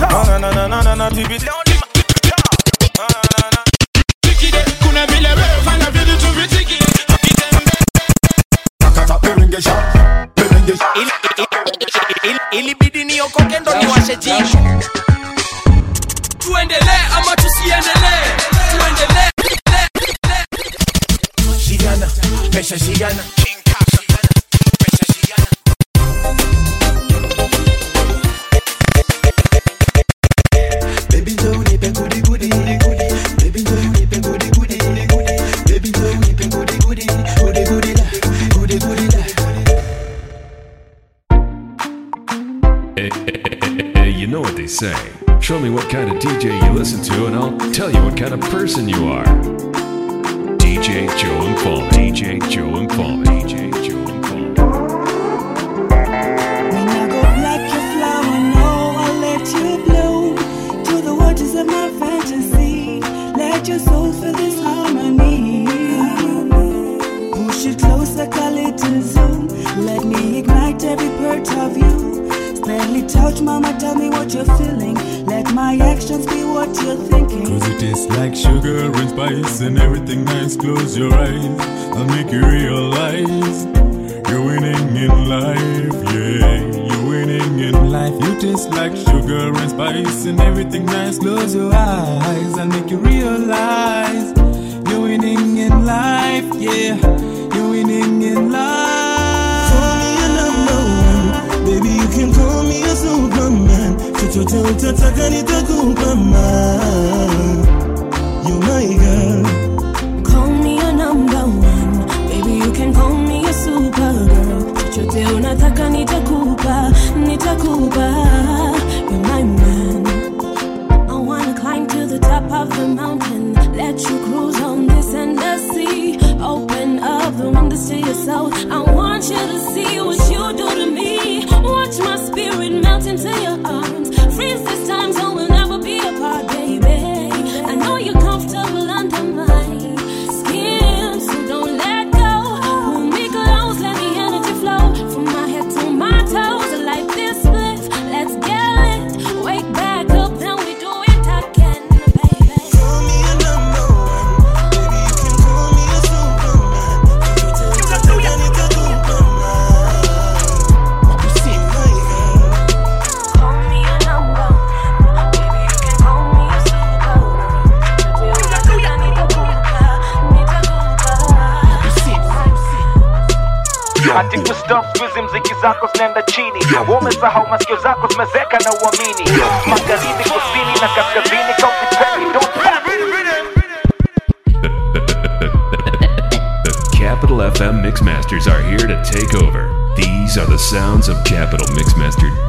Na na na na na na TV ni ma- Na na na. Tikide, kuna vile wewe fanya vitu tu vitiki. Kata perengesha, perengesha. Ili- ili- ili- ilibidi niokoke ndo niwashe jiko Tuendelee ama tusiendelee? Tuendelee. Shiana, pesha Shiana. Say. Show me what kind of DJ you listen to, and I'll tell you what kind of person you are. DJ Joe and Paul. DJ Joe and Paul. DJ Joe and Paul. When I go like a flower, no, I'll let you bloom to the waters of my fantasy. Let your soul feel this harmony. Push it closer, call it a zoom. Let me ignite every part of you. Steadily touch, mama, tell me what you're feeling. Let my actions be what you're thinking. Cause it tastes like sugar and spice and everything nice. Close your eyes, I'll make you realize you're winning in life, yeah. You're winning in life. You taste like sugar and spice and everything nice. Close your eyes, I'll make you realize you're winning in life, yeah. You're winning in life. Chochote utataka nitakupa man. You my girl. Call me a number one, baby you can call me a supergirl. Chochote unataka nitakupa, nitakupa. You're my man. I wanna climb to the top of the mountain, let you cruise on this endless sea. Open up the windows to yourself. I want you to see what you do to me. Watch my spirit melt into your arms. Freeze this time so umesahau masikio zako zimezeka na uamini magharibi kusini na kaskazini Capital FM Mixmasters are here to take over. These are the sounds of Capital Mixmaster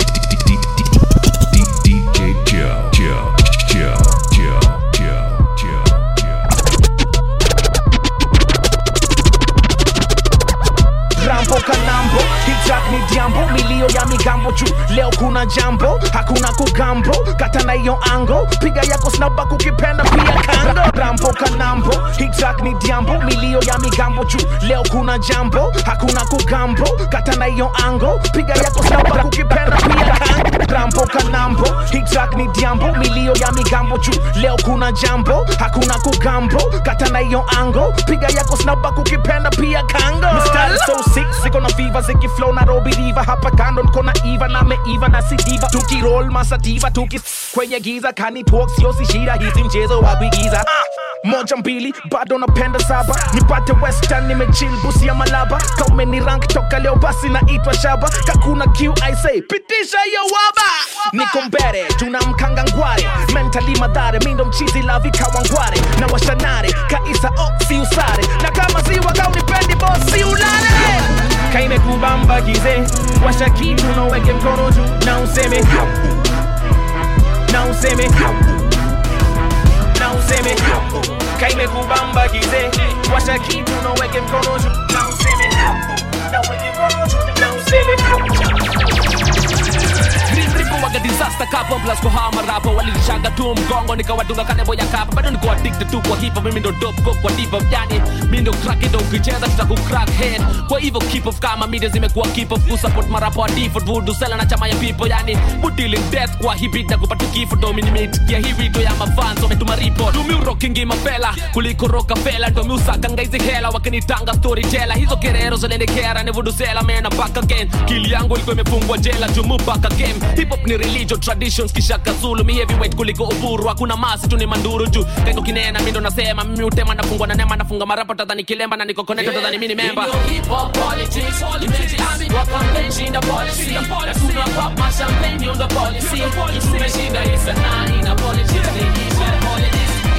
rambo hitak ni diambo milio ya migambo juu leo kuna jambo hakuna kugambo katana hiyo ango piga yako snaba kukipenda pia rambo kanambo hitak ni diambo milio ya migambo juu leo kuna jambo hakuna kugambo katana hiyo ango piga yako snaba kukipenda pia kango Mstari so sick ziko na viva zikiflow Nairobi river hapa kando niko na iva na meiva na sidiva tukiroll masativa tuki kwenye giza kani talk sio si shida hizi mchezo wa kuigiza moja mbili bado napenda saba. Nipate western nimechil busi ya malaba. Kaume ni rank toka leo basi naitwa shaba. Kakuna q i say pitisha hiyo waba. Niko mbere tuna mkanga ngware. Mentali madhare mindo mchizi la vikawangware na washanare kaisa o si usare. Na kama ziwa kaunipendi bosi ulale. Kaimekubamba kize washa kitu naweke mkono juu. Na useme na useme useme. Kaimekubamba kize washa kitu na uweke mkono juu na useme. Na uweke na useme nilikuwaga disaster kapo plus kwa hawa marapa walinishaga tu mgongo nikawadunga kanebo ya kapa. Bado niko addicted tu kwa hip hop mimi ndo dope go kwa diva yani eh. mimi ndo crack ndo ukicheza tutaku crack head kwa hivyo keep of kama media zimekuwa keep of kusupport marapa wa default voodoo sela na chama ya people yani. We dealing death kwa beat na kupata kifo dominate. Ya hii video ya mafans wametuma report. Tumi rocking mapela kuliko roka fela ndo miusakanga hizi hela wakinitanga storyteller hizo kerero zinaendekera ni voodoo sela mena back again. Kili yangu ilikuwa imefungwa jela jumu back again. Hip hop ni religion traditions kishaka zulu mi heavyweight kuliko uburu hakuna masi tu ni manduru. Juu kaiko kinena mi ndo nasema mimi utema nafungwa na nema nafunga marapa tadhani kilemba na niko connected tadhani mimi ni member. Hip politics, imejiami kwa campaign, shinda policy. Na tuna pop ma champagne, ndio ndo policy. Tumeshinda hii sanaa, ina politics, ni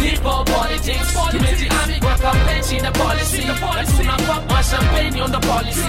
hip hop politics. Politics, imejiami kwa campaign, shinda policy. Na tuna pop ma champagne, ndio ndo policy.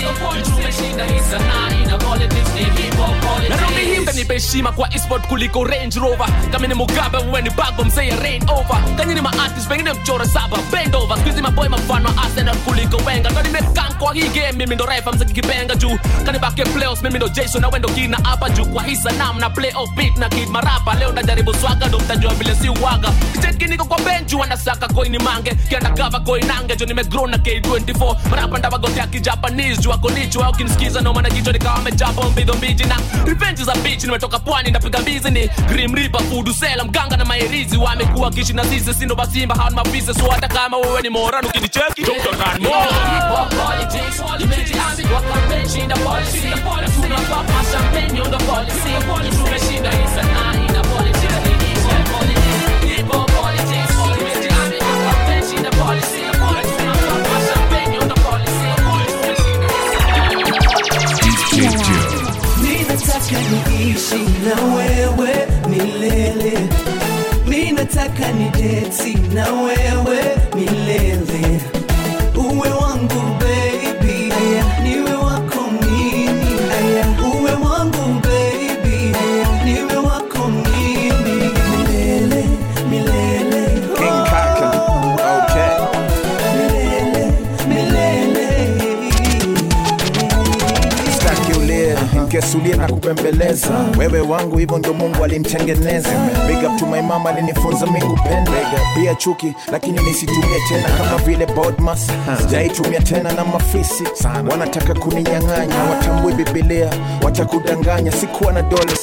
Tumeshinda hii sanaa, ina politics, ni hip hop politics. Nairobi hii mtanipa heshima kwa esport kuliko Range Rover. Kama ni Mugabe wewe ni Gbagbo mzee ya rain over. Kanyi ni maartist pengine mchora saba bend over. Siku hizi maboy mafano Arsenal kuliko Wenger. Kani nimekaa kwa hii game mimi ndo refa mzee kipenga juu. Kani back playoffs mimi ndo Jason na wewe ndo kina hapa juu kwa hii sanam na play off beat na kid marapa. Leo ndajaribu swaga ndo mtajua vile si waga. Kicheki niko kwa bench wanasaka coin mange. Kianda cover coin nange juu nimegrow na K24. Marapa ndawagotea kijapanese juu ako nicho au kinisikiza no maana jicho likawa amejapa mbidho mbiji na revenge za bitch nimetoka pwani ndapiga mbizi ni grim reaper food sela mganga na maerizi wamekuwa kishi na sisi sindo basimba hawa ni mafisi so hata kama wewe ni morano ukinicheki don't run Ninataka niishi na wewe milele, ninataka ni deti na wewe milele, ulie, na kupembeleza. Wewe wangu hivyo ndo mungu alimtengeneza. Big up to my mama alinifunza mi kupenda. Pia chuki lakini nisitumie tena kama vile bodmas. Sijaitumia tena na mafisi. Wanataka kuninyang'anya watambui bibilia watakudanganya sikuwa na dollars.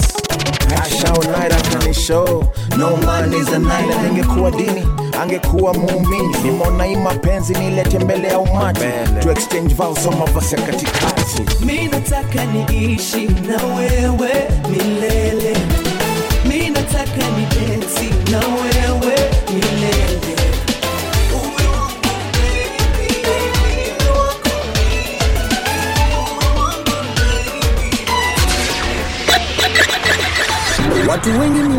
Ashaonaira kanisho. No man a night ningekuwa dini angekuwa muumini nimeona hii mapenzi nilete mbele ya umati to exchange vows on mavasi ya katikati Mi nataka niishi na wewe milele, mi nataka ni deti na wewe milele. Uwe wangu baby, uwe wako Watu wengi nimeona Joe. Joe.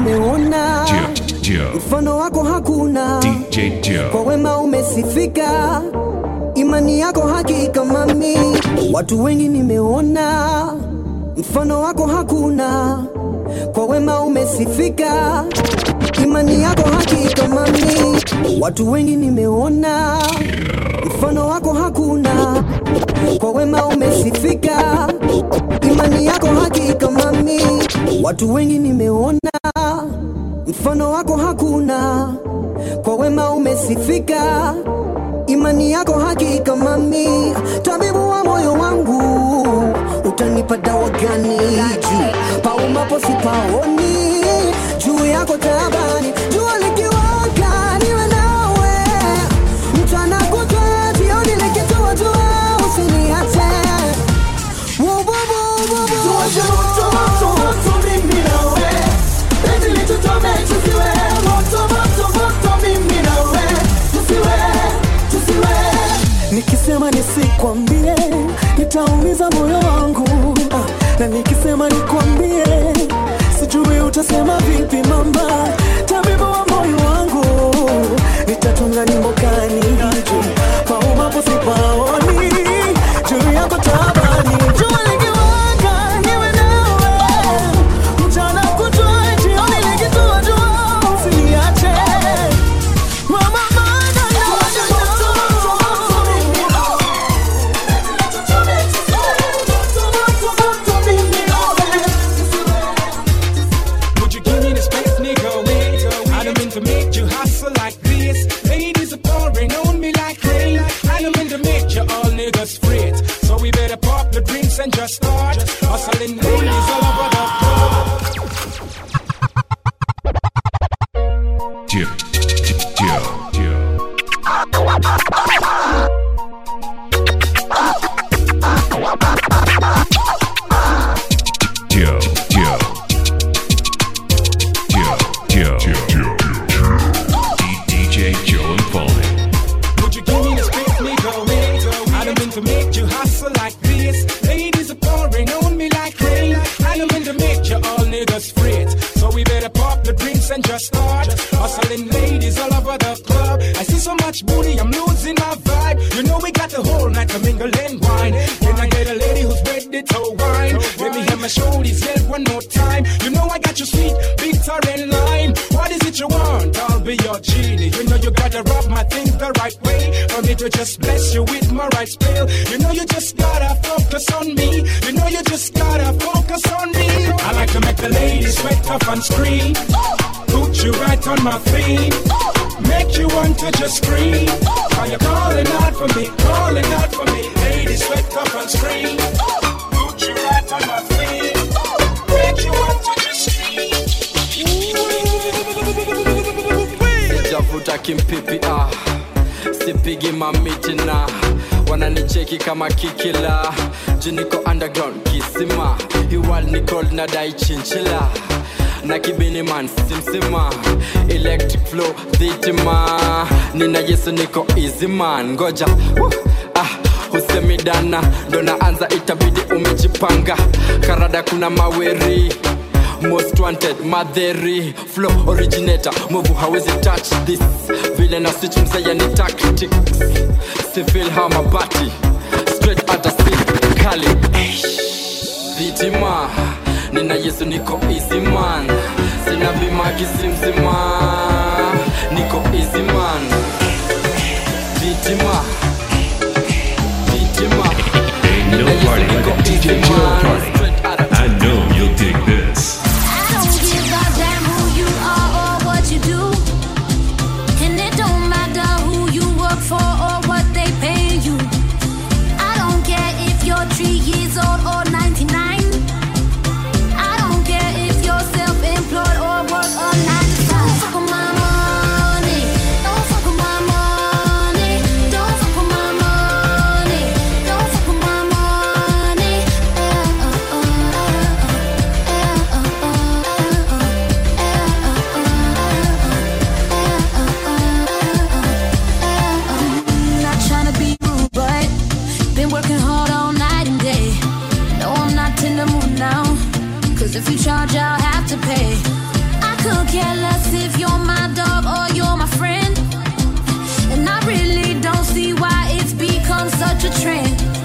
Mfano wako hakuna, DJ kwa wema umesifika, imani yako hakika mami. Watu wengi nimeona mfano wako hakuna, kwa wema umesifika, imani yako hakika mami. Watu wengi nimeona mfano wako hakuna, kwa wema umesifika, imani yako hakika mami. Watu wengi nimeona mfano wako hakuna, kwa wema umesifika, imani yako hakika mami. Tabibu wa moyo wangu, utanipa dawa gani? Juu paumapo sipaoni, juu yako tabani, jua utaumiza moyo wangu. Ah, na nikisema nikwambie, sijui utasema vipi mama, tabibu wa moyo wangu, nitatunga nyimbo kani juu maumapo sipaoni juu yako tabani. juu I'll be your genie. You know you gotta rub my things the right way. For me to just bless you with my right spell. You know you just gotta focus on me. You know you just gotta focus on me. I like to make the ladies sweat up and scream. Put you right on my feet. Make you want to just scream. Are you calling out for me? Calling out for me. Ladies sweat up and scream. Put you right on my feet. Sijavuta kimpipi ah. sipigi mamitina wananicheki kama kikila. Juniko underground kisima. Hiwal ni gold na dai chinchila na kibini man simsima. Electric flow dhitima nina yesu niko easy man. Ngoja. Woo. ah ndo naanza itabidi umejipanga. Karada kuna maweri most wanted madheri flow originator. Movu hawezi touch this. Vile na switch msaya ni tactics. Sifil hamabati straight ata sin kali vitima nina yesu niko easy man. Sina bima kisimsima niko easy man. Vitima vitima. Ain't no party like a DJ Joe party. I know you'll dig if you charge, I'll have to pay. I could care less if you're my dog or you're my friend. And I really don't see why it's become such a trend.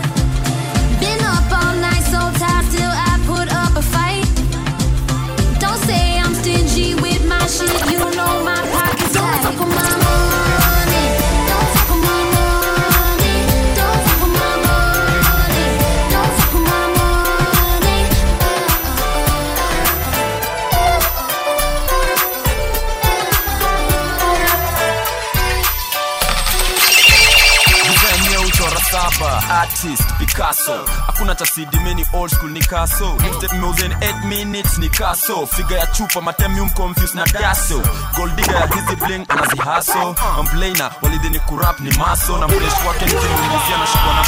Artist picasso. Hakuna tasidimeni old school ni kaso meuzen 8 minutes ni kaso figa ya chupa matemium confuse na daso goldiga ya hizi bling anazihaso amplaina walidhini kurap ni maso. Na mresh wake nikimuulizia na shikwa na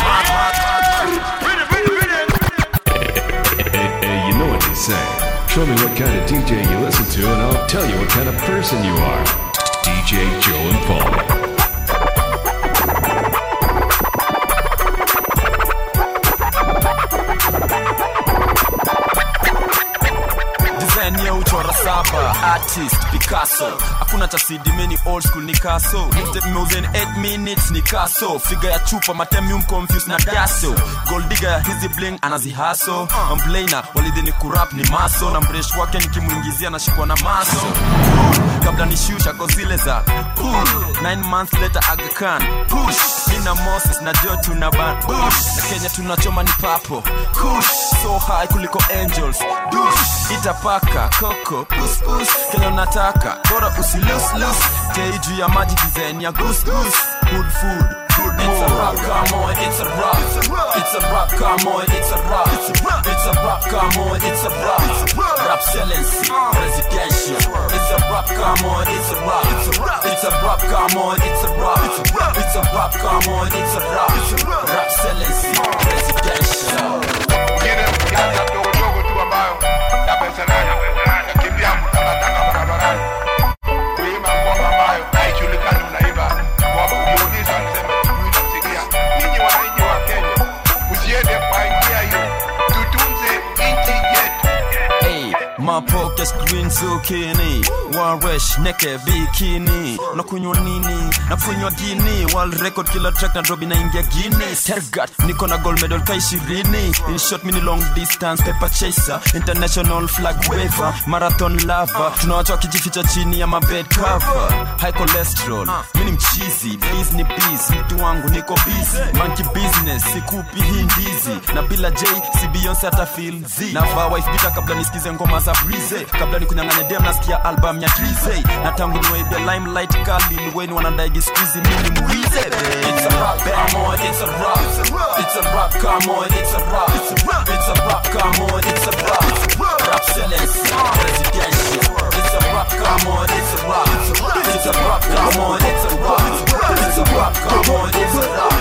you know what they say. Show me what kind of DJ you listen to, and I'll tell you what kind of person you are. DJ Joe and Paul. Artist picasso. Hakuna tasidimeni old school ni kaso meuzen 8 minutes ni kaso figa ya chupa matemium confuse na daso goldiga ya hizi bling anazihaso amplaina walidhini kurap ni maso. Na mresh wake nikimuingizia na shikwa na maso. Kabla ni shusha ko za cool. 9 months later Aga Khan push. Nina Moses na Joe tuna bush na Kenya tunachoma ni papo kush. So high kuliko angels dush itapaka koko pus pus unataka bora usilus lus tei juu ya maji design ya goose good food good It's a rock, come on, it's a rock. It's a rock, come on, it's a rock. It's a rock, come on, it's a rock. Rap excellency, presidential. It's a rock, come on, it's a rock. It's a rock, come on, it's a rock. It's a rock, come on, it's a rock. Rap excellency, presidential. Pocket green zucchini. Waresh neke bikini. Nakunywa nini? Nakunywa gini. Wal record kila track na drobi naingia gini tergat niko na gold medal ka ishirini. In short mini long distance paper chaser. International flag waver marathon lava tunawacha wakijificha chini ya mabed cover. High cholesterol mini mchizi. Please ni biz mtu wangu niko busy. Monkey business sikupi hii na bila j si beyonce hata feel z. Navaa wife beater kabla nisikize ngoma za breeze kabla nikunyang'anya dem nasikia album ya trize na tangu niwaibia limelight kali liweni wanandaigi skuizi mini mwize It's a rap, come on, it's a rap. It's a rap, come on, it's a rap. It's a rap, come on, it's a rap. Rap excellency, presidential. It's a rap, come on, it's a rap. It's a rap, come on, it's a rap. It's a rap, come on, it's a rap.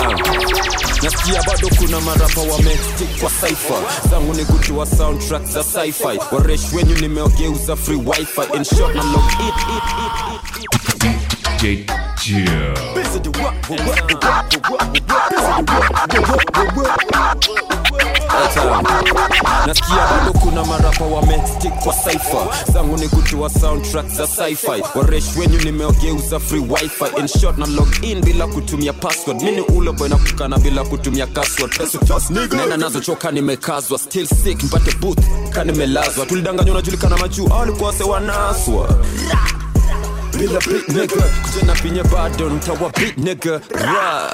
Rap nasikia bado kuna marapa wamestik kwa saifa zangu ni kutiwa soundtrack za sifi waresh wenyu nimeogeuza free wifi. In short na log it, it, Ata. nasikia bado kuna marapa wamestik kwa saifa zangu ni kujua soundtrack za sci-fi. Waresh wenyu nimeogeuza free wifi. In short na log in bila kutumia password. Mini ule boy na kukana bila kutumia password. Pesa plus nigga. nena nazo choka nimekazwa. Still sick mpate booth ka nimelazwa. Tulidanganywa najulikana majuu au alikuwa sewa bila big nigga. Kujena pinye bado ntawa big nigga. Ra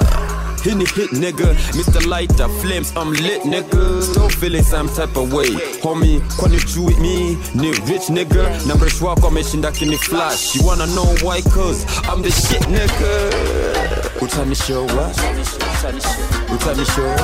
ni hit nigga. Mr. Lighter Flames I'm lit nigga. Still feeling some type of way. Homie kwani jui me? Ni rich nigga. Na mresh wako ameshinda kini flash. You wanna know why? Cause I'm the shit nigga. Utani show what? Utani show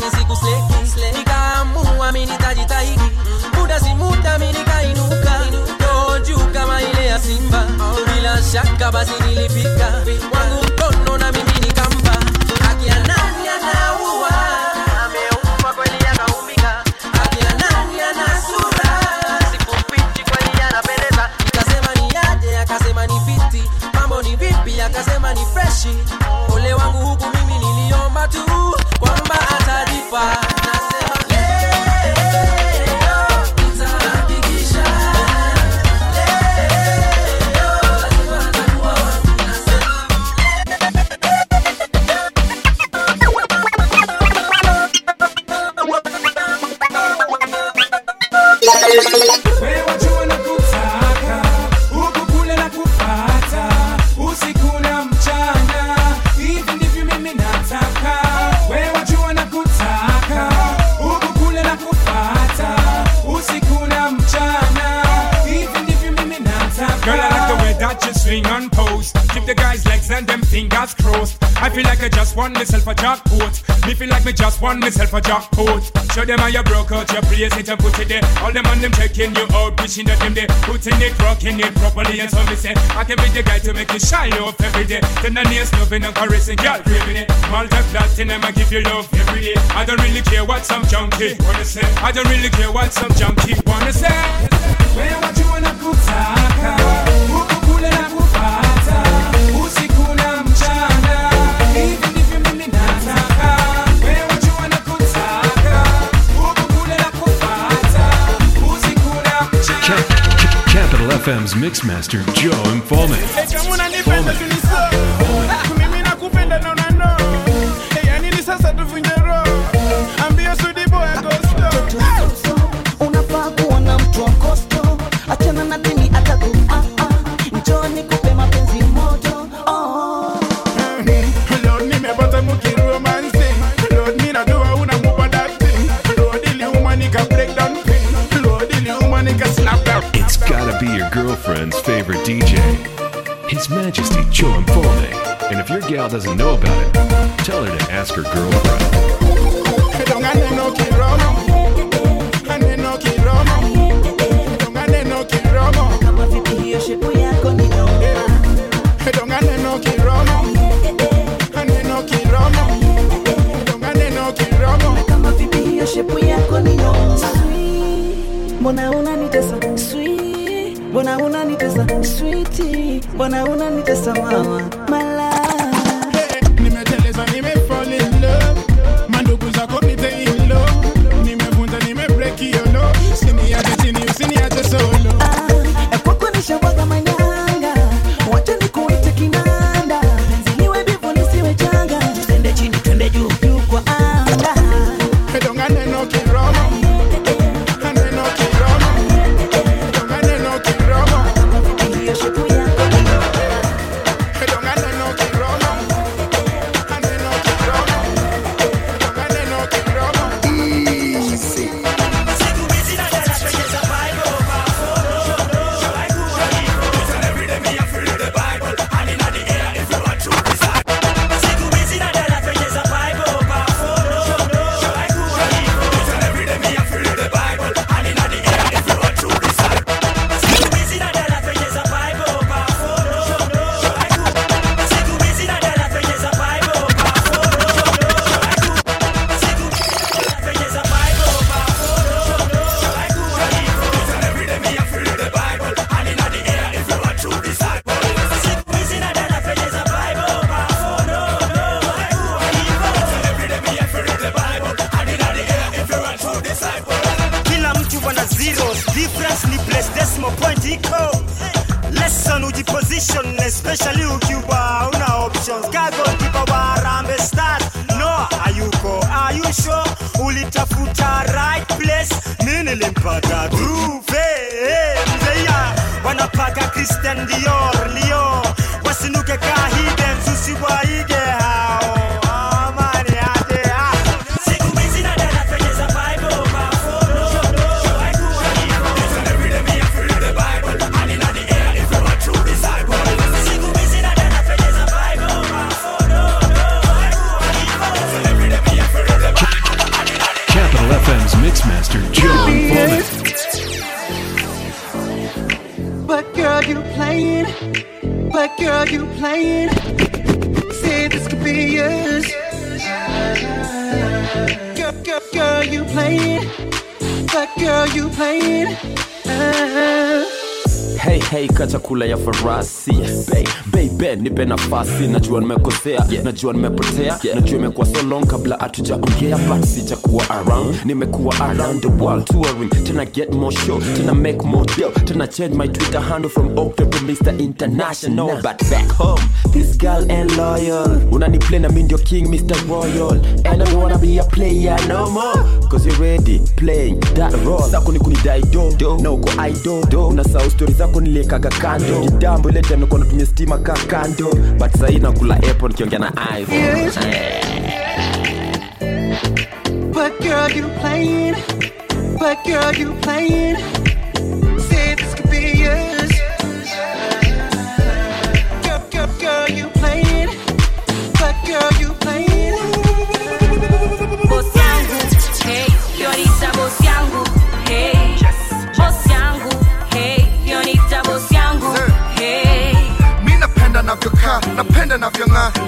brother mimi sikusleki nikaamua mimi nitajitahidi. Muda si muda mimi nikainuka. Roho juu kama ile ya simba. Bila shaka basi nilifika myself. Show them how you broke out your place and put it there. All them on them checking you out, wishing that them they putting it, rocking it properly. And so me say, I can be the guy to make you shine off every day. Then the nails loving and caressing, girl, craving it. Multi-platinum, I give you love every day. I don't really care what some junkie wanna say. I don't really care what some junkie wanna say. Wewe wajua nakutaka, huku kule FM's Mixmaster Joe Mfalme. And gal doesn't know about it, tell her to ask her girlfriend. Nafasi najua nimekosea najua nimepotea najua imekuwa so long kabla hatujaongea but sijakuwa around. Nimekuwa around the world touring tena get more show tena make more deal tena change my twitter handle from october to mr international. But back home this girl ain't loyal. Unaniplay na mi ndio king mr royal. And i don't wanna be a player no more cause you ready? Play that role. Sako ni kunidai do. Na uko idol unasahau stori zako niliekaga kando. Kitambo ile time nilikuwa natumia stima ka kando. But sahii nakula apple nikiongea na iphone Yes. but girl, you playing. But girl, you playing.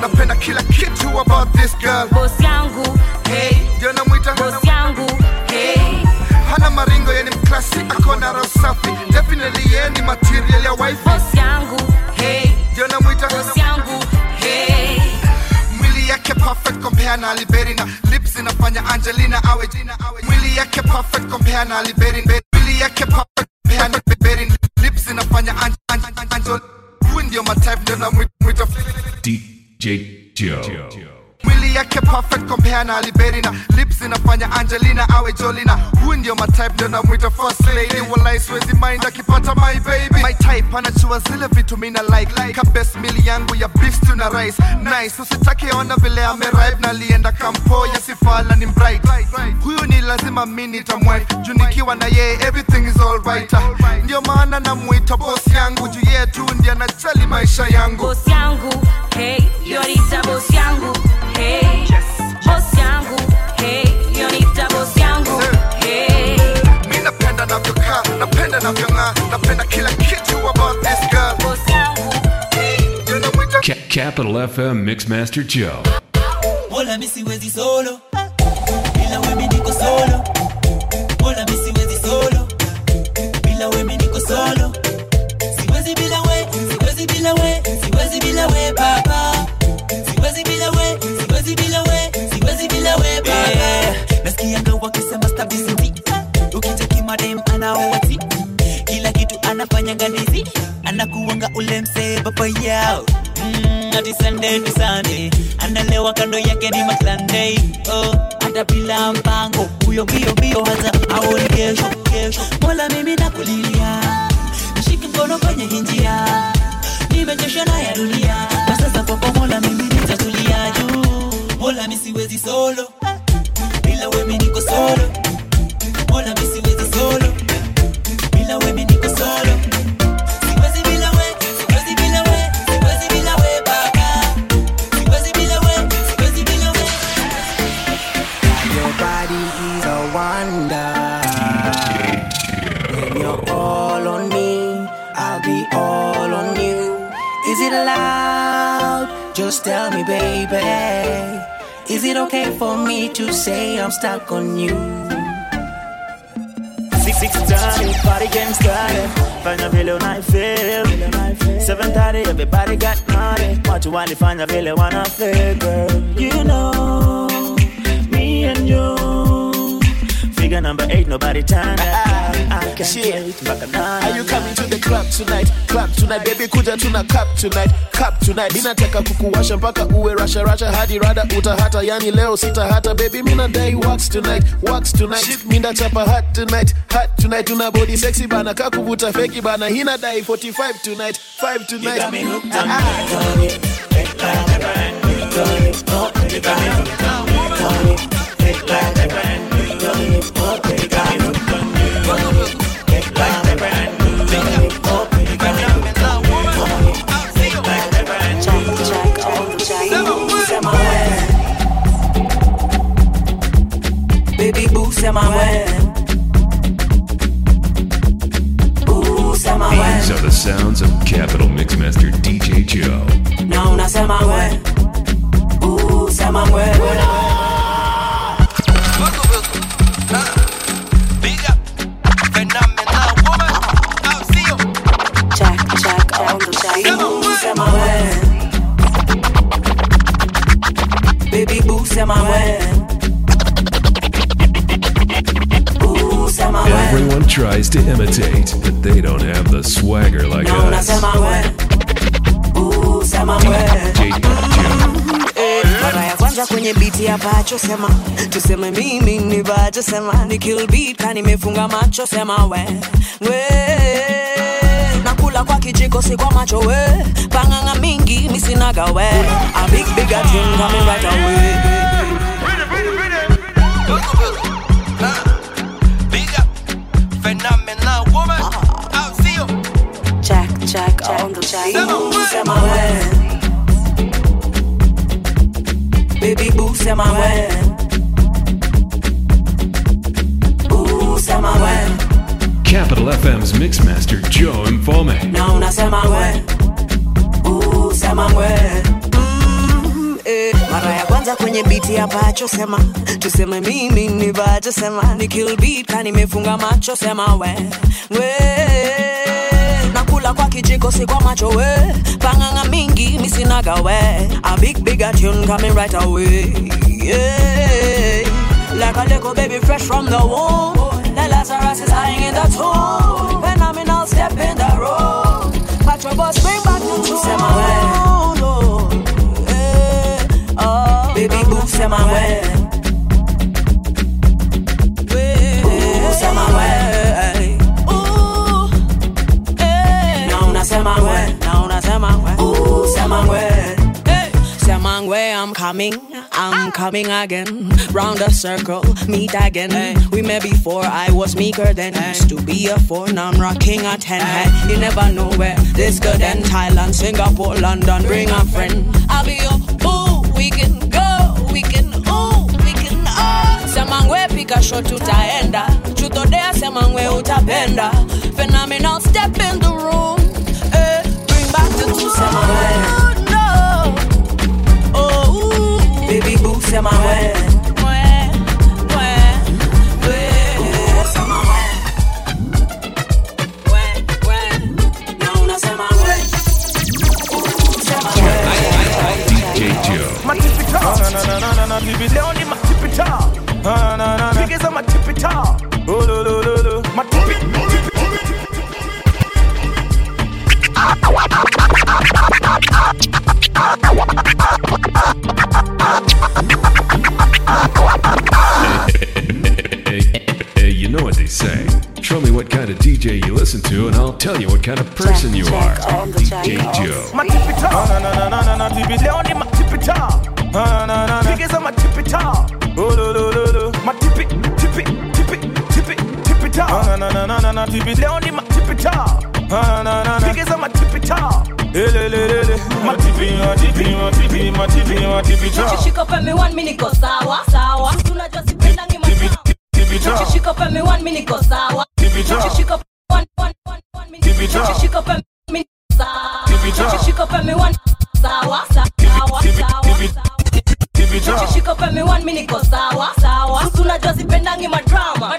Napenda kila kitu about this girl. Boss yangu hey. Ndio namwita boss yangu hey. Hana maringo yeni mklasi akona roho safi. Definitely yeye ni material ya wife. boss yangu hey. Ndio namwita boss yangu hey. Mwili yake perfect compare na Liberina, lips inafanya angelina awe jina awe. Mwili yake perfect compare na liberi vitu mina like like kabes mili yangu ya beef stew na rice. Nice usitake ona vile amerive na lienda kampo ya sifala ni bright huyu ni lazima mi nitamwai juu nikiwa na yeye everything is alright ndio maana namuita boss yangu juu yeye tu ndiye anajali maisha yangu. Boss yangu hey yonita boss yangu hey. Boss yangu hey yonita boss yangu hey. mi napenda navyokaa napenda navyong'aa napenda kila kitu about this girl Capital FM Mixmaster Joe. Wala mi siwezi solo. Bila wewe niko solo. Wala mi siwezi solo. Bila wewe niko solo. Siwezi bila we, siwezi bila we, siwezi bila we baba Siwezi bila we, siwezi bila we, siwezi bila we baba Nasikianga wakisema stability Ukitaki madem anaowati Kila kitu anafanya ganizi Anakuwanga ule msee baba yao mm, Sunday to Sunday. Analewa kando yake ni maklande oh, hata bila mpango. Huyo mbio mbio hata aone kesho kesho. Mola mimi nakulilia. Nishike mkono kwenye njia Nimechoshwa na dunia. Na sasa kwako Mola mimi nitatulia juu. Mola mimi siwezi solo. Bila wewe niko solo Is it okay for me to say I'm stuck on you? Six six thirty, party getting started. Fanya vile unaifeel. Seven thirty, everybody got naughty. Watu walifanya vile wana feel, girl. You know, Figure number eight, nobody turned out. I ah, ah, can't wait mpaka nine. Are you coming to the club tonight? Club tonight, baby, kuja tuna cup tonight, cup tonight. Mina nataka kukuwasha mpaka uwe rasha rasha hadi rada utahata, yani leo sita hata baby, mina dai wax tonight, wax tonight. Mina chapa hot tonight, hot tonight. Una body sexy bana, kakuvuta feki bana, hina dai 45 tonight, 5 tonight. You got me hooked on it. Baby boo, sema we. Ooh, sema These are the sounds of Capital Mixmaster DJ Joe. Na unasema we. Ooh, sema we. Jack, Jack on the track. Ooh, sema we. Baby boo, sema we. Ooh, Everyone tries to imitate, but they don't have the swagger like Na us. unasema we. Ooh, sema we. Eh, mara ya kwanza kwenye biti ya pacho sema tuseme mimi ni bacho sema ni kill beat ka nimefunga macho sema we. We. Nakula kwa kijiko si kwa macho we. Panganga mingi misinaga we. A big big a thing coming right away Phenomenal woman, I'll see you. Jack Jack on the track Ooh, sema we Baby boo sema we Ooh, sema we Capital FM's Mixmaster Joe Mfalme. na unasema we Ooh, sema we Mm, eh. mara ya kwanza kwenye biti ya pacho sema. Tuseme mimi ni bacho sema. Ni kill beat ka nimefunga macho sema we. We. Nakula kwa kijiko si kwa macho we. Panganga mingi misinaga we. A big big tune coming right away. Yeah. Like a little baby fresh from the womb. The Lazarus is lying in the tomb. Phenomenal step in the road Patrol bus bring back the tune Baby sema we Ooh, sema we Ooh, eh. na unasema we na unasema we Ooh, sema we Semangwe, I'm coming, I'm coming again. Round the circle, meet again. We met before, I was meeker then. Used to be a four, now I'm rocking a ten. Hey, you never know where this good end. Thailand, Singapore, London, bring a friend. I'll be your ooh, Semangwe, pika shot tutaenda. Chutodea, semangwe utapenda. Phenomenal, step in the room. Eh, bring back the two semangwe. No. Oh, baby boo sema we DJ Joe. matipita na na na na na na bibi leo ni matipita na na na na pigeza matipita oh lo lo lo lo matipi Hey, you know what they say. Show me what kind of DJ you listen to, and I'll tell you what kind of person you are. DJ Joe. matipita na na na na na na bibi leo ni matipita na na na na pigeza matipita oh lo lo lo lo tipita ah, na na na na na na bibi leo ni matipita na na na na pigeza matipita elelelele eh, matipi matipi matipi matipi matipita Ukishika pembe one mimi niko sawa sawa. Tunajua sipenda ni matao. Ukishika pembe one mimi niko sawa. Ukishika one one one one mimi ukishika pembe mimi niko sawa. Ukishika pembe one sawa sawa sawa. Ukishika pembe one mimi niko sawa sawa. Tunajua sipendangi madrama.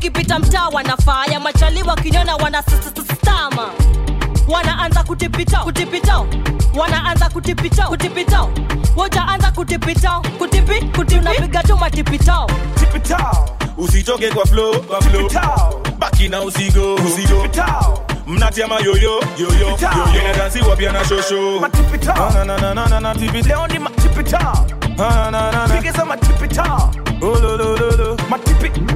Madrama. Niki- Nikipita mtaa wanafaya. Machali wakiniona wana stama wanaanza kutipita kutipita wanaanza kutipita kutipita wojaanza kutipita kutipi kuti unapiga tu matipita tipitao usitoke kwa flow kwa flow. Baki na usigo. Usigo. Mnatia mayoyo yoyo. Yoyo. Inadansiwa pia na shosho. Matipitao na na na na na na tipi leo ni matipitao na na na na. Pigeza matipitao oh lo lo lo lo. Matipi tipi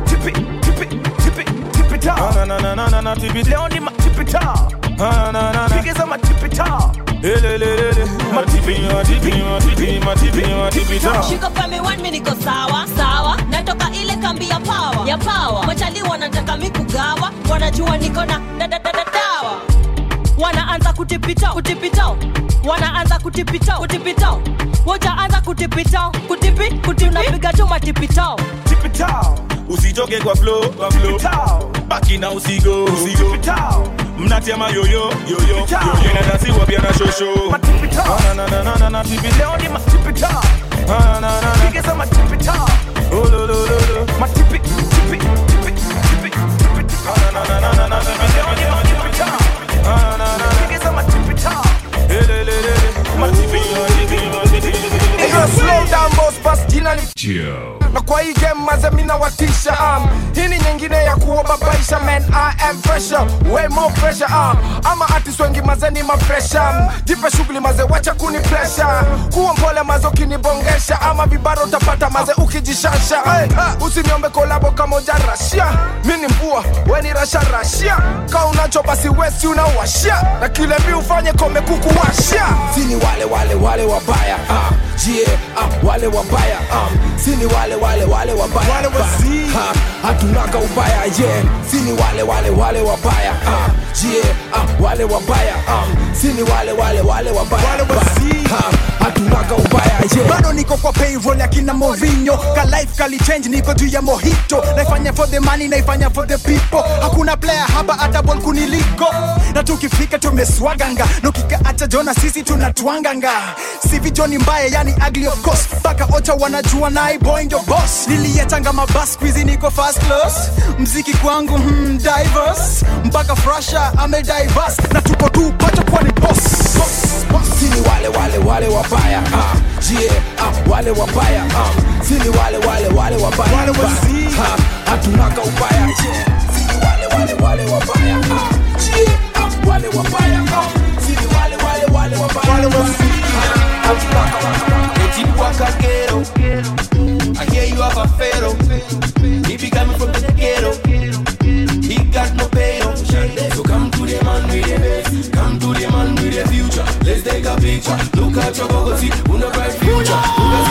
Leo natoka ile wanataka mi kugawa. Na dadadadawa wanaanza tipitao. Usitoke kwa flow kwa flow baki na usigo usigo mnatia mayoyo yoyo yoyo inadansiwa pia na shosho matipitao na na na na na na tipi leo ni matipitao na na na na pigeza matipitao oh lo lo lo lo matipi tipi tipi tipi slow down boss pass jina ni Joe. Na kwa hii game maze mina watisha um, hii ni nyingine ya kuwababaisha man I am fresher way more pressure um, ama artist wengi maze ni mafresha um, jipe shughuli maze wacha kuni pressure. Kuwa mpole maze ukinibongesha ama vibaro utapata maze ukijishasha. Hey, uh, usiniombe kolabo kama ujarashia mi ni mbua we ni rasha rashia ka unacho basi wesi unawashia. Na kile mi ufanye kome kukuwashia. Sini wale wale wale wabaya uh, yeah, uh, wale wabaya um, sini wale wale wale wabaya. Wale wasi ha, hatunaga ubaya yeah. Sini wale wale wale wabaya. Uh, yeah. uh, wale wabaya. Um, sini wale wale wale wabaya. Wale wasi ha, hatunaga ubaya yeah. Bado niko kwa payroll ya kina Mourinho. Ka life kali change niko juu ya mojito. Naifanya for the money naifanya for the people. Hakuna player hapa hata ball kuniliko. Na tukifika tumeswaganga. Nukikaacha jona sisi tunatwanganga. Sivi joni mbaya yani ugly of course. Mpaka ocha wanajua naiboy ndio boss niliyetanga mabas quizi niko first class mziki kwangu hmm, diverse. Mpaka frasha ame diverse. Na tuko tu pacha kuwa ni boss, boss, boss. sini wale wale wale wabaya uh, jie uh, wale wabaya um, sini wale wale wale wabaya wale wasi ha, hatunaga ubaya. Yeah sini wale wale wale wabaya uh, jie uh, wale wabaya um, sini wale wale wale wabaya wale wasi ha, hatunaga Eti wakagero you have a pharaoh. He be coming from the ghetto. He got no no So come to the man with the best. Come to the man with the future. Let's take a picture. Look at your gogo, see, una bright future.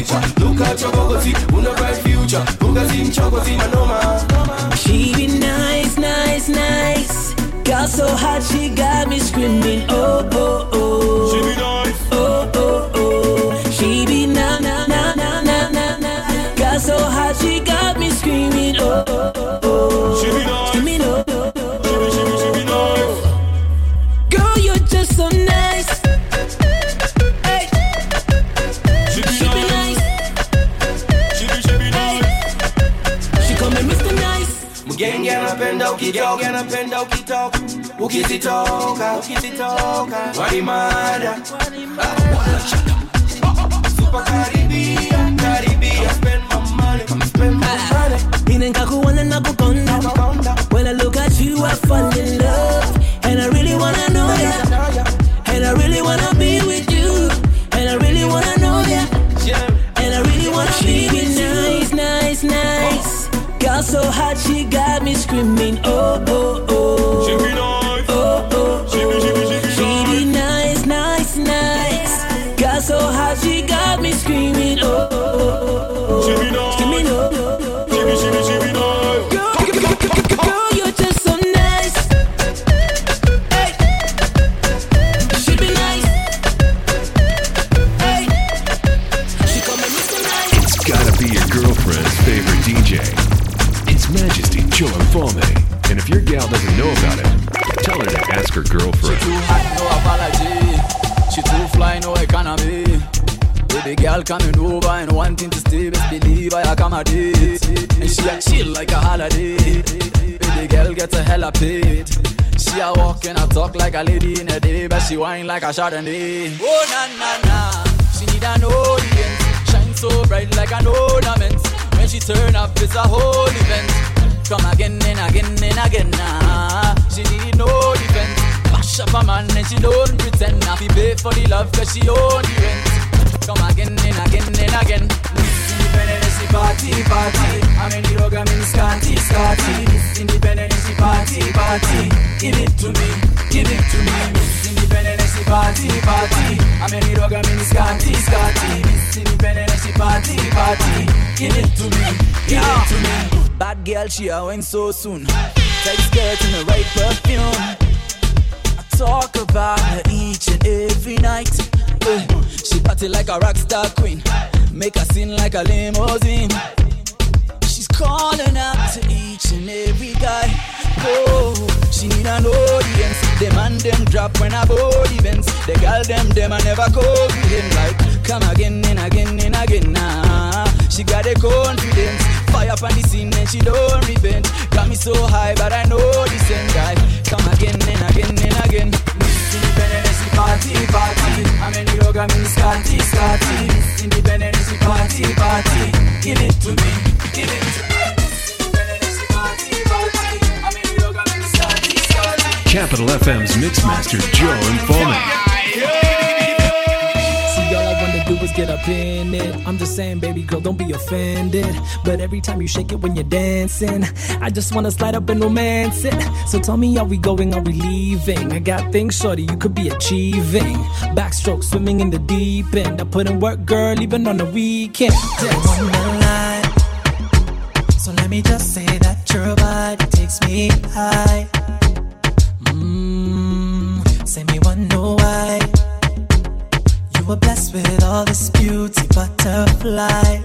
Picture. Look at your gogo, see, una bright future. Buga zim chogo zim anoma. She be nice, nice, nice. Girl so hot, she got me screaming. Oh, oh, oh. Ukitoka, anapenda ukitoka, ukizitoka, ukizitoka, walimada. Super karibia, karibia, spend my money, spend my ah. money. Ninenkakuona na kukonda When I look at you I fall in love. And I really wanna know ya. And I really wanna be with Girl so hot she got me screaming Oh, oh, oh. She be nice. Oh, oh, oh. She be, she be, she be She be nice, nice, nice Girl so hot she got me screaming Oh, oh, oh, oh She be nice coming over and wanting to stay, best believe I accommodate. And she a chill like a holiday. Baby girl gets a hella paid. She a walk and a talk like a lady in a day, but she whine like a Chardonnay. Oh na na na, she need an audience. Shine so bright like an ornament. When she turn up, it's a whole event. Come again and again and again now. She need no defense. Mash up a man and she don't pretend. Now be pay for the love cause she own the rent. Come again again and again. Independent she party party. I'm in the I'm in scanty. Miss Independent she party party. Give it to me, give it to me. Independent she party party. I'm in the I'm in scanty. Miss Independent she party party. Give it to me, give it to me. Bad girl, she a went so soon. Tight skirt and the right perfume. I talk about her each and every night. Eh, she party like a rock star queen. Make her sing like a limousine. She's calling out to each and every guy. Oh, she need an audience. Them and them drop when I board events. The girl them them I never him like come again and again and again. Nah, she got the confidence. Fire up on the scene and she don't repent. Got me so high, but I know the same guy. Come again and again and again. Party party. I'm in the I'm in the scotty scotty. Miss Independent, she party party. Give it to me, give it to me. Capital FM's Mixmaster Joe Mfalme. Get up in it. I'm just saying, baby girl, don't be offended. But every time you shake it when you're dancing, I just wanna slide up and romance it. So tell me, are we going, are we leaving? I got things, shorty, you could be achieving. Backstroke, swimming in the deep end. I put in work, girl, even on the weekend. on the line. So let me just say that your body takes me high. With all this beauty, butterfly.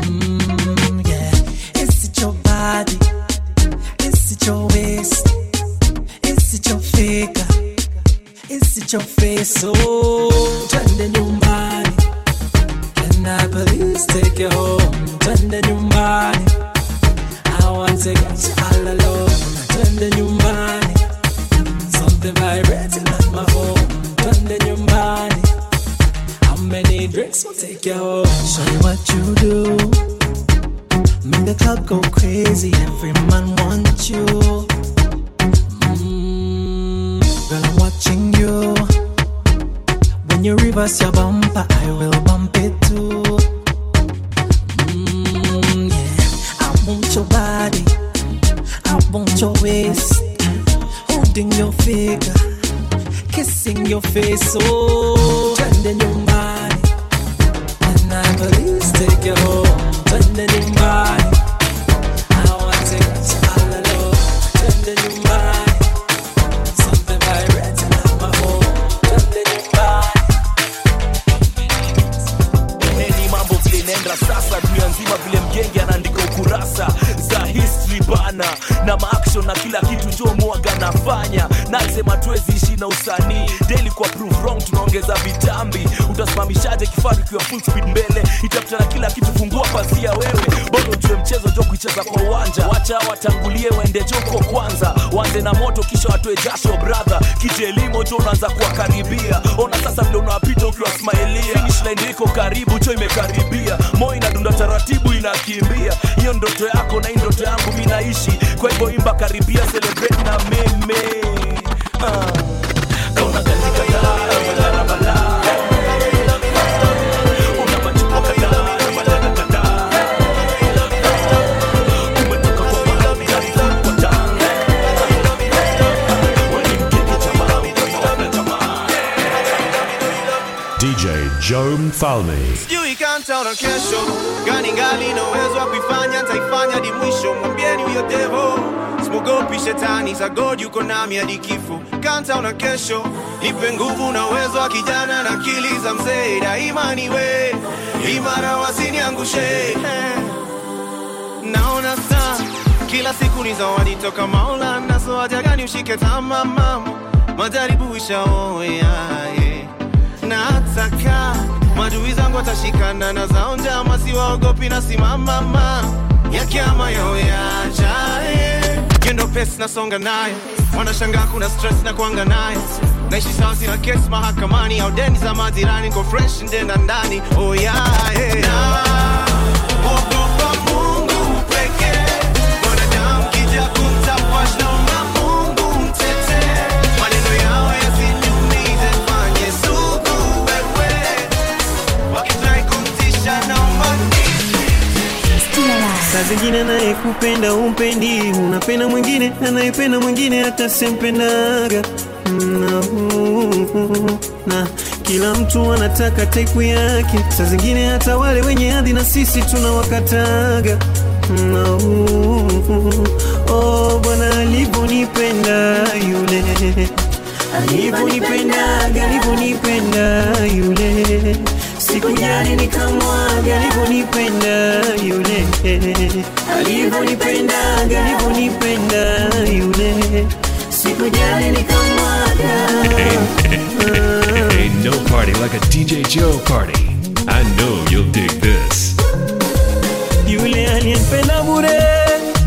Mmm, yeah. Is it your body? Is it your waist? Is it your figure? Is it your face? Oh, kuanga nayo. Wanashangaa kuna stress na kuanga nayo. Naishi sawa sina kesi mahakamani au deni za majirani ko fresh ndenda ndani. Oh yeah, yeah. Nah, zingine anayekupenda umpendi, unapenda mwingine anayependa mwingine hata sempendaga na, na kila mtu anataka taiku yake, saa zingine hata wale wenye hadhi na sisi tunawakataga. Na, oh, Bwana alivyonipenda yule. Alivyonipenda alivyonipenda yule sikujali nikamwaga alivyonipenda yule alivyonipenda alivyonipenda yule sikujali nikamwaga no party like a DJ Joe party. I know you'll dig this. Yule aliyenipenda bure,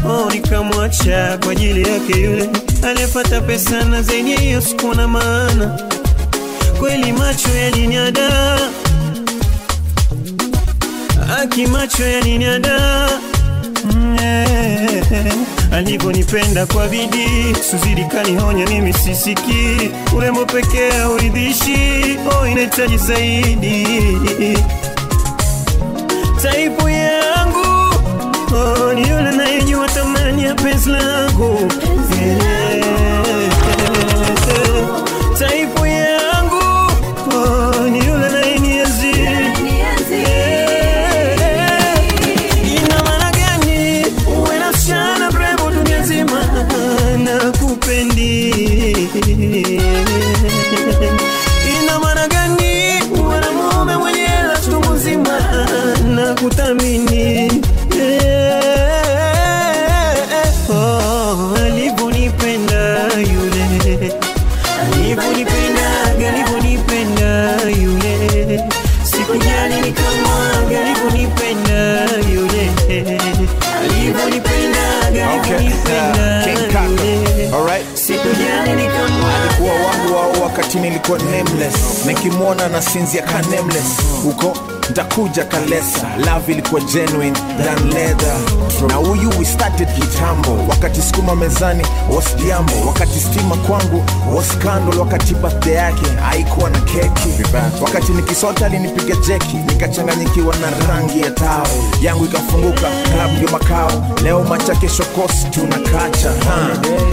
oh, nikamwacha kwa ajili yake yule aliyepata pesa na zenye hiyo sikuwa na maana. Kweli macho yaliniadaa Haki macho yaniniada mm, yeah, yeah. Alivyonipenda kwa bidii. Suzidi kanihonya mimi sisiki. Urembo pekee hauridhishi. Oh, inahitaji zaidi. Taipu yangu. Oh, ni yule anayejua thamani ya penzi langu. Yeah. naitwa nameless, nikimwona na sinzia ka nameless. Uko takuja kalesa. Love ilikuwa genuine than leather. Na huyu we started kitambo wakati sukuma mezani was wakati stima kwangu was wakati birthday yake haikuwa na keki. Wakati nikisota alinipiga jeki. Nikachanganyikiwa na rangi ya tao yangu ikafunguka klabu makao. Leo macha kesho kosi tunakacha.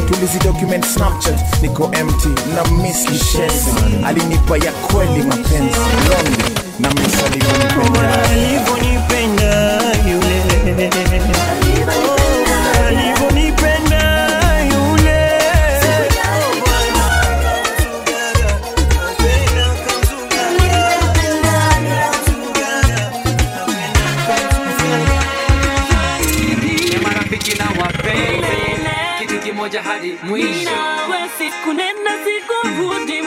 Tulizidocument snapchat niko empty na miskishensi alinipa ya kweli mapenzi. Londe na misalimu moja hadi mwisho. Siku nenda siku rudi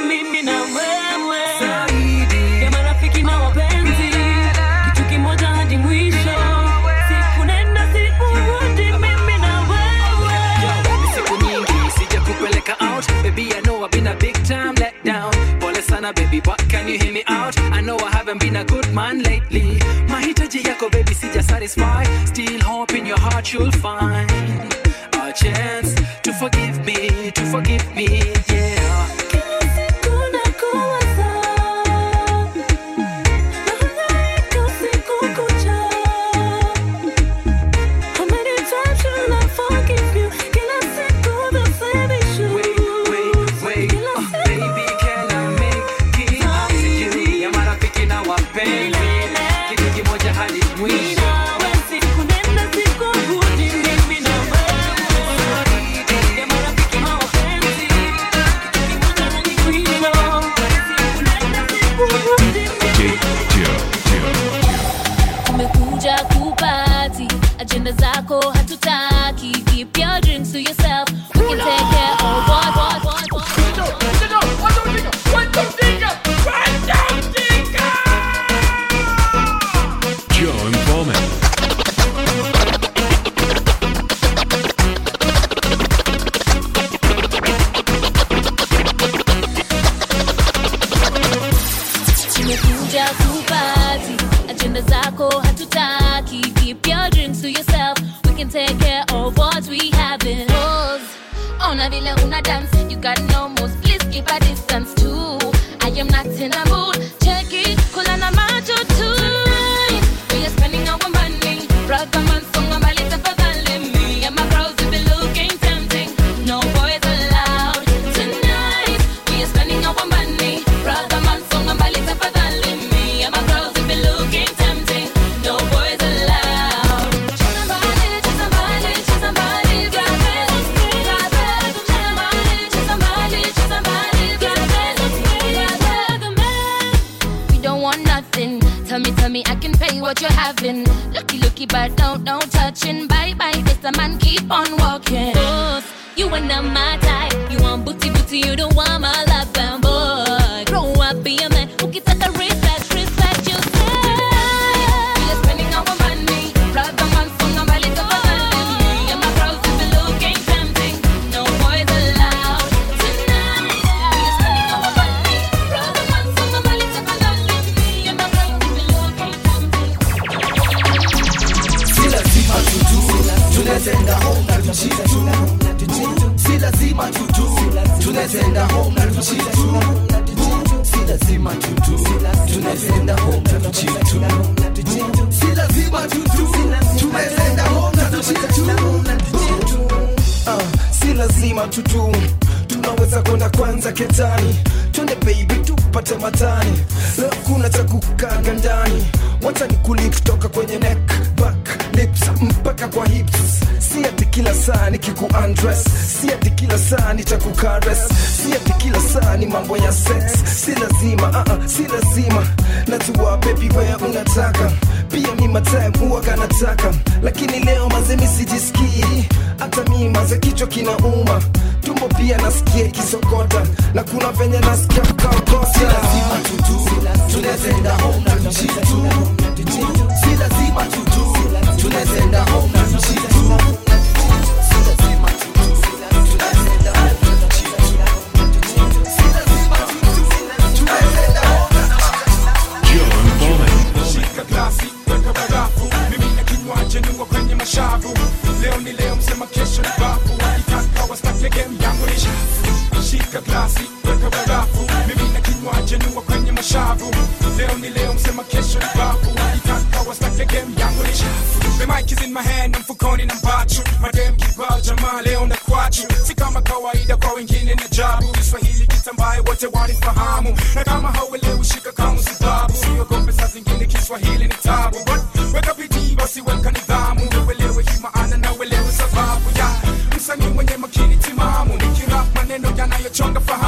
baby but can you hear me out? I know i haven't been a good man lately. Mahitaji yako baby sija satisfy still hope in your heart you'll find a chance to forgive me to forgive me. Shika weka barafu. Mimi na kinywaji nungo kwenye mashavu. Leo ni leo msema kesho ni bafu. Wakitaka wastake game yangu ni shafu the mic is in my hand na mfukoni na mpachu. Madem kibao jamaa leo na kwachu. Si kama kawaida kwa wengine ni ajabu. Kiswahili kitambaye wote wanifahamu na kama hauelewi shika kama sababu siogope saa zingine kiswahili ni tabu maneno yanayochonga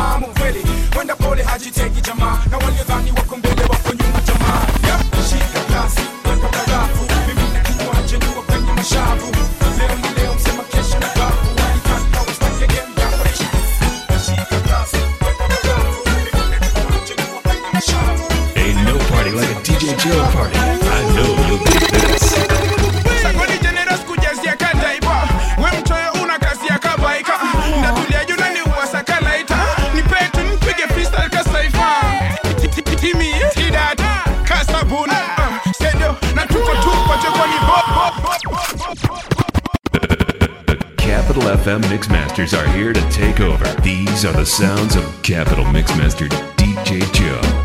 FM Mixmasters are here to take over. These are the sounds of Capital Mixmaster DJ Joe.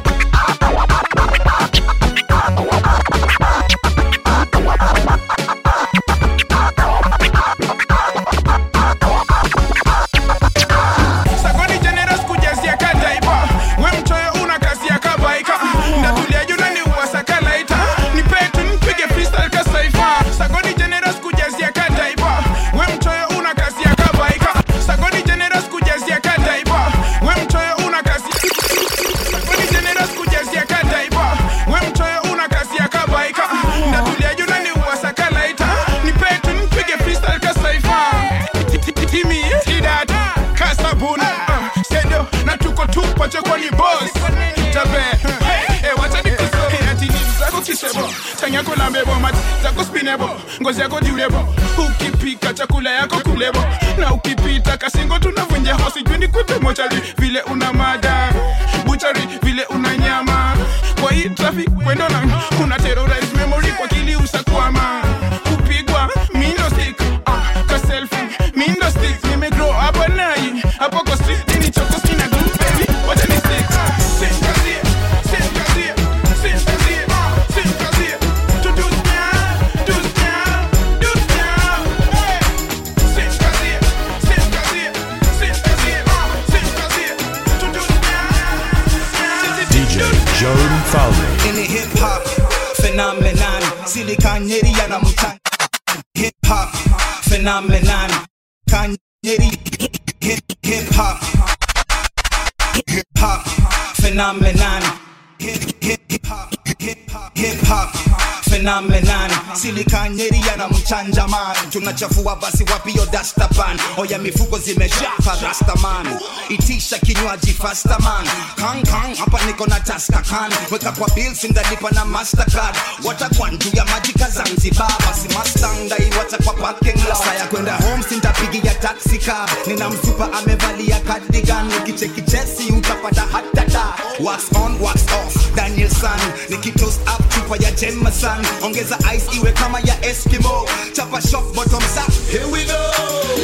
Kinywaji man. Kang Kang, hapa niko na taska kan weka kwa bills ndalipa na mastercard. Watakwan juu ya majika zanzibar. Basi mustang dai wata kwa parking lot. Saya kwenda home sintapigia taxi cab. Nina msupa amevalia cardigan. Nikicheki chesi utapata hatata wax on wax off? Daniel san. Nikitoast up chupa ya jameson ongeza ice iwe kama ya eskimo. Chapa shop bottom up here we go.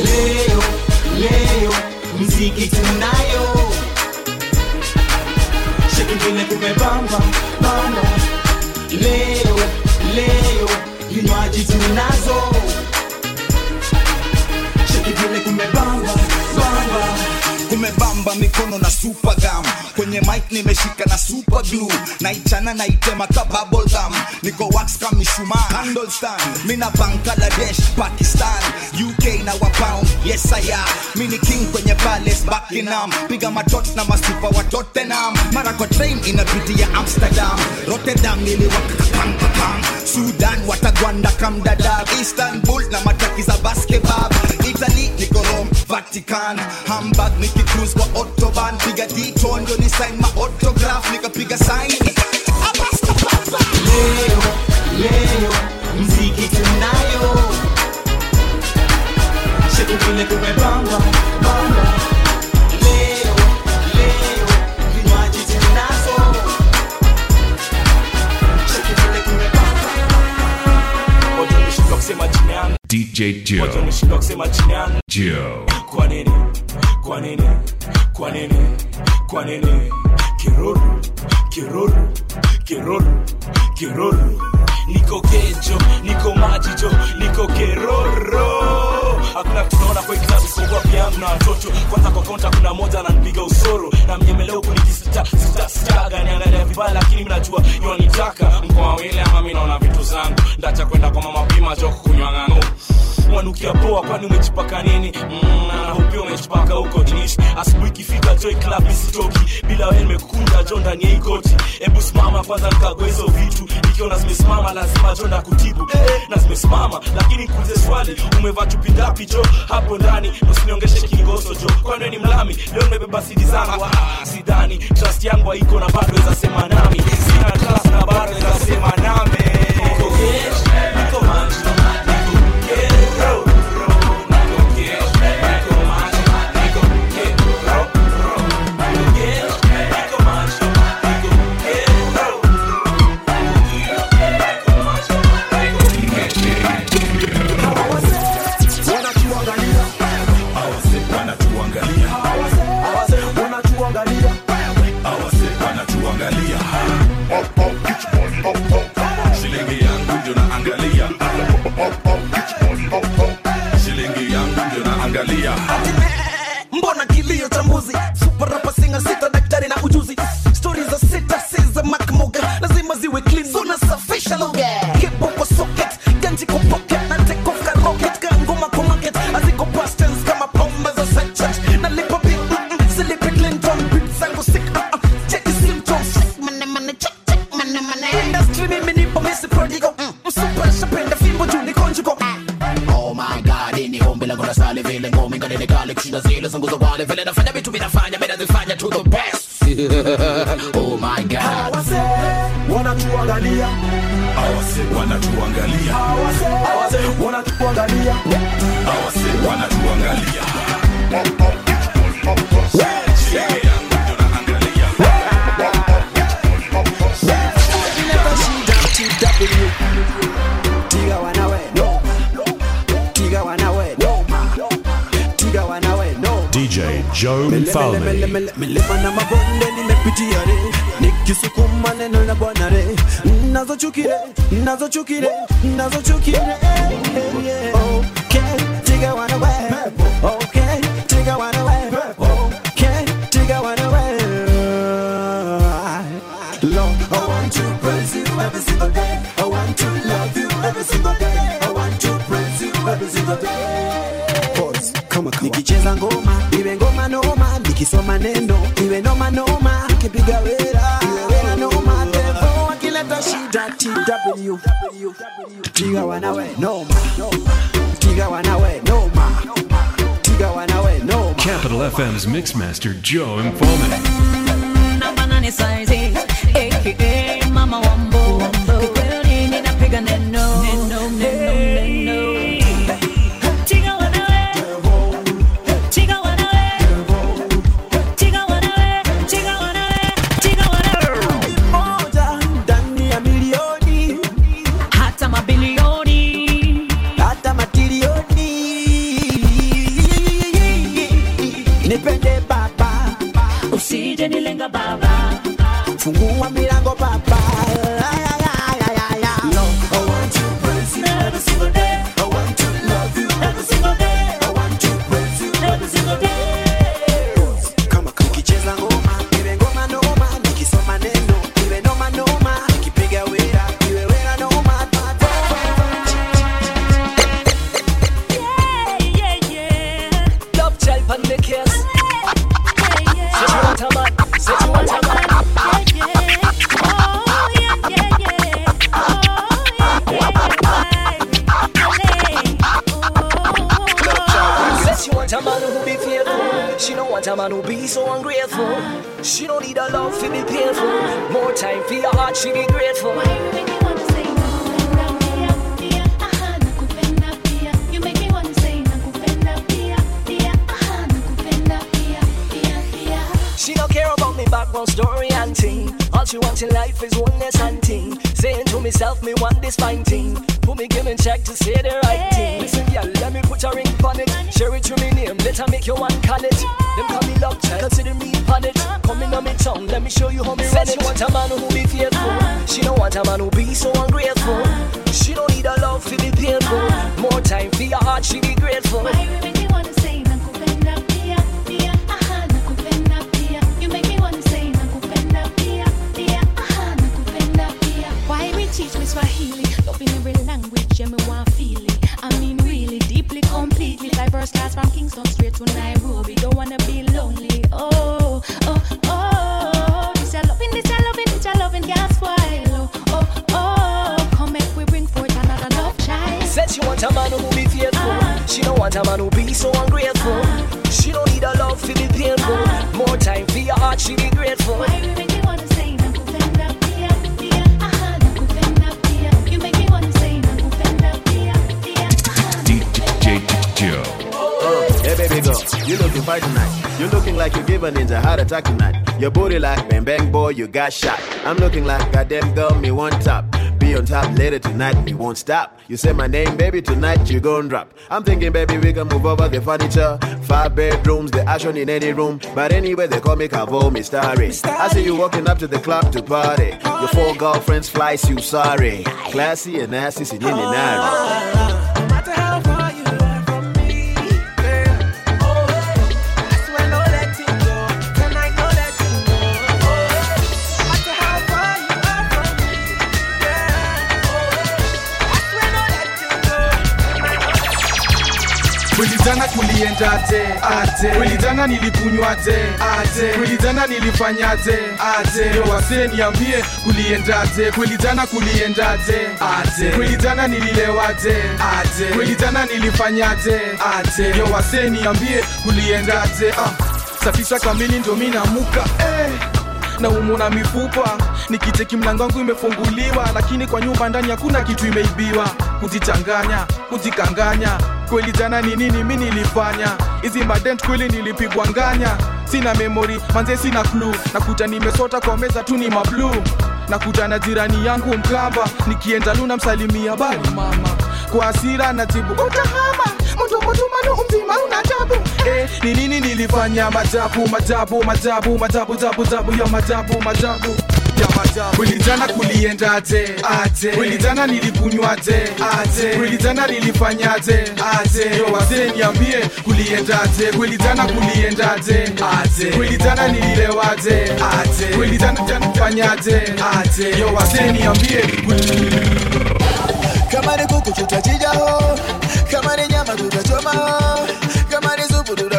Leo leo mziki tunayo sheki vile kumebamba bamba leo leo vinywaji tunazo sheki vile kumebamba bamba kumebamba mikono na super kwenye mic nimeshika na super glue. Naichana naitema ka bubble gum. Niko wax kama mishumaa candle stand. Mina bangladesh pakistan uk na wapound yes i am. Mini king kwenye palace buckingham. Piga matot na masupa wa tottenham. Mara kwa train inapitia amsterdam. Rotterdam niliwakakakam sudan watagwanda kamdadab. Istanbul na mataki basketball. Italy niko vatican. Hamburg nikicruise kwa autobahn piga dito ndio ni sign ma autograph nikapiga sign. Leo leo mziki tunayo sheku vile kumepamba bamba leo DJ Joe. Joe. Kwa nini? Kwa nini? Kwa nini? Kwa nini? Kiruru, kiruru, kiruru, kiruru. Niko kejo, niko majijo, niko keroro. Hakuna kitu naona kwa hii isipokuwa pia yangu na watoto. Kwanza kwa konta kuna moja ananipiga usoro. Na mnyemeleo huku nikisita sita sita gani? Angalia vibaya, lakini mimi najua yonitaka mkoa wile ama mimi naona vitu zangu. Ndacha kwenda kwa mama pima joko kunywa ng'ang'o wanukia poa kwani umejipaka nini? Mm, na umejipaka huko jinishi asubuhi ikifika joy club isitoki. Bila wewe nimekukunda jo ndani ya ikoti. hebu simama kwanza nikagoa hizo vitu. Nikiona zimesimama lazima jo ndakutibu eh, na zimesimama. Lakini kuulize swali umevaa chupi ngapi jo? Hapo ndani usiniongeshe kingoso jo. Kwani ni mlami? Leo nimebeba sidi zangu. Ah, sidhani. Trust yangu haiko na bado weza sema nami. Sina trust na bado weza sema nami. Niko unaangalia mbona kilio cha mbuzi? Suparapa singa sita kushinda zile zangu za wale vile nafanya vitu vinafanya mimi nazifanya to the best. oh my god. wanatuangalia hawase wanatuangalia hawase wanatuangalia awase nikisukuma neno la bwana re. Nazochukire nazochukire nazochukire okay tiga wanawe okay tiga wanawe okay tiga wanawe Lord I want to praise you every single day. I want to love you every single day. I want to praise you every single day. Pause. Kama kawa. nikicheza ngoma iwe ngoma noma nikisoma neno iwe noma noma nikipiga wera iwe wera noma devo akileta shida tw tiga wanawe noma tiga wanawe noma tiga wanawe noma Capital FM's Mixmaster Joe Mfalme. namba nane size eh, aka eh, eh, mama attack tonight. Your booty like bang bang boy, you got shot. I'm looking like goddamn girl, me one top. On top later tonight, we won't stop. You say my name, baby, tonight you gon' drop. I'm thinking, baby, we can move over the furniture. Five bedrooms, the action in any room. But anyway, they call me Cavo, me starry. I see you walking up to the club to party. Your four girlfriends flies you sorry. Classy and nasty, sin in Kulidana kulienda ate ate, kulidana ate ate, kulidana ate ate, yo wase niambie ate, kulidana kulienda ate ate, kulidana ate ate, kulidana nilifanya. Ah. Safisha kamili ndo mi eh. na umuna mifupa. Nikiteki mlango wangu imefunguliwa, lakini kwa nyumba ndani hakuna kitu imeibiwa. Kujichanganya, kujikanganya kweli jana ni nini mi nilifanya? Hizi madent kweli nilipigwa nganya. Sina memori manze sina klu nakuta nimesota kwa meza tu ni mablu nakuta na jirani yangu mkamba. Nikienda luna msalimia bali mama. Kwa hasira najibu utahama mtokotumanu mzima una eh, ni nini nilifanya? Majabu majabu majabu majabu jabu jabu ya majabu majabu Kulitana kulienda aje? Aje. Kulitana nilikunywa aje? Aje. Kulitana nilifanya aje? Aje. Yo wazee niambie kulienda aje? Kulitana kulienda aje? Aje. Kulitana nililewa aje? Aje. Kulitana jana kufanya aje? Yo wazee niambie kama ni kuku tutachijaho, kama ni nyama tutachoma, kama ni supu tuta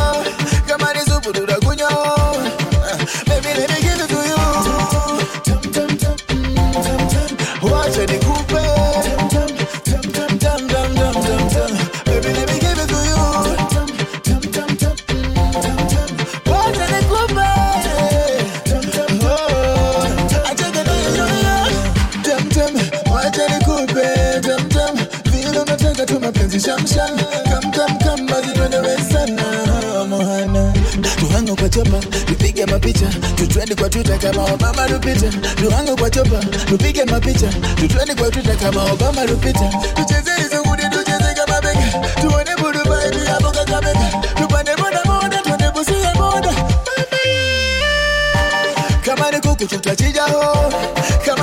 mapenzi shamsham kam kam kam basi twende wesana uh, mohana. Tuhango kwa chopa tupige mapicha tutrendi kwa twitter kama obama lupita tuhango kwa chopa tupige mapicha tutrendi kwa twitter kama obama lupita tucheze hizo ngudi tucheze kama bega. Tuone budu vibe hapo kakamega tupande boda boda twende busia boda. Kama ni kuku tutachinja ho. Kama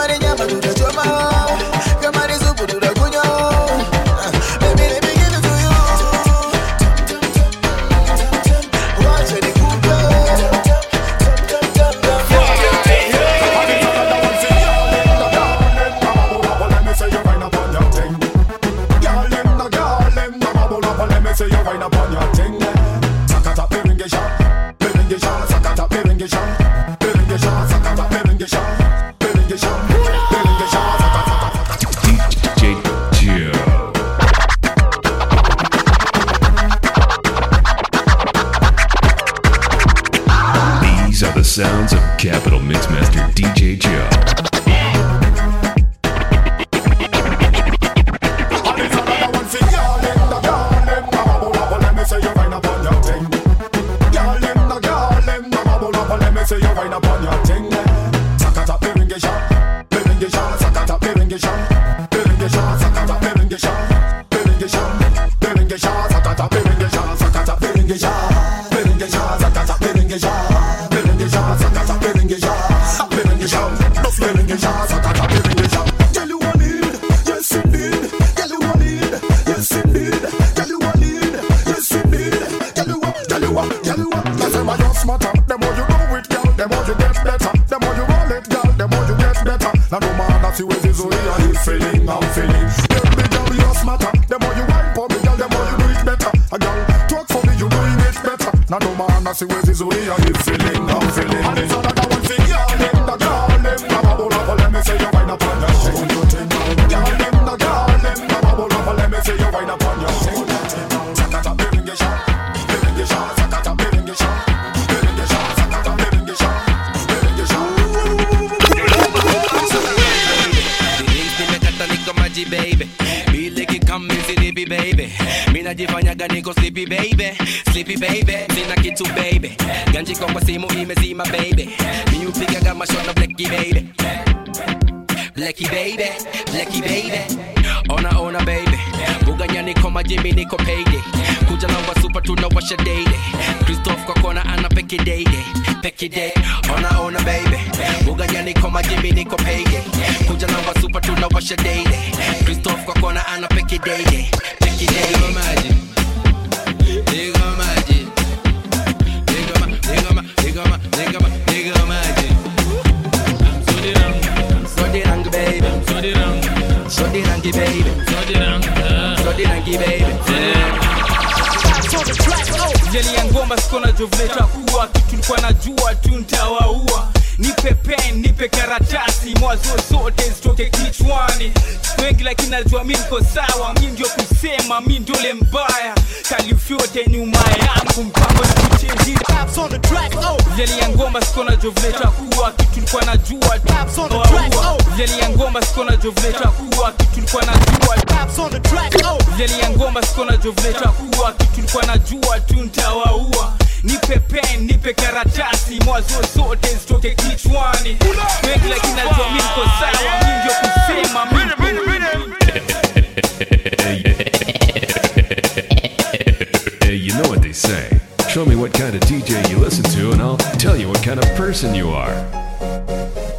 say. Show me what kind of DJ you listen to, and I'll tell you what kind of person you are.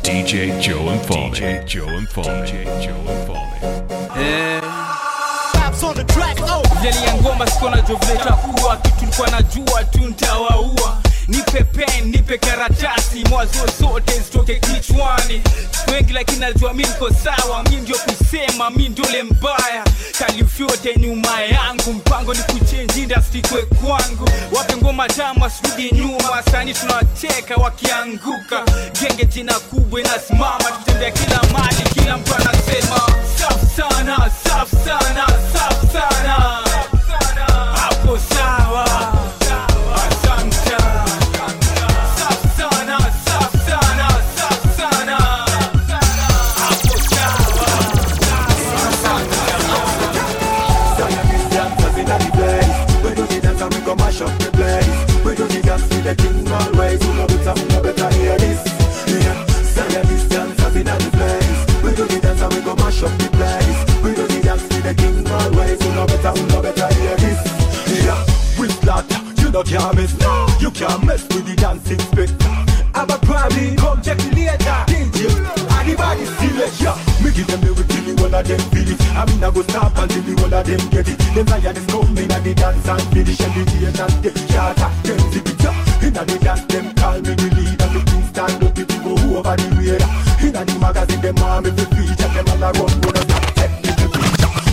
DJ Joe Mfalme. DJ Joe Mfalme. DJ Joe Mfalme. jeli ya ngoma sikona jovleta kuwa kitulikuwa na jua tu ntawaua nipe pen nipe karatasi mwazo zote zitoke kichwani. Wengi lakini najua mi niko sawa mi ndio kusema mi ndole mbaya. Kalifyote nyuma yangu mpango ni kuchenji industry kwe kwangu. Wape ngoma tamu asirudi nyuma. Sani tunawacheka wakianguka. Genge jina kubwa inasimama tutembea kila mali kila mtu anasema safu sana safu sana safu sana you can't miss. No, you can't mess with the dancing spit. I'm a party, come check it later. DJ, anybody it? Yeah, me give them the till the one of them feel it. I mean I go stop until the one of them get it. Them lions come in and the dance and finish and the gate and the charter. Them zip it up. In the dance them call me the leader. The king stand up if you go over the radar. In the magazine them me to feature. Them all around wanna stop me.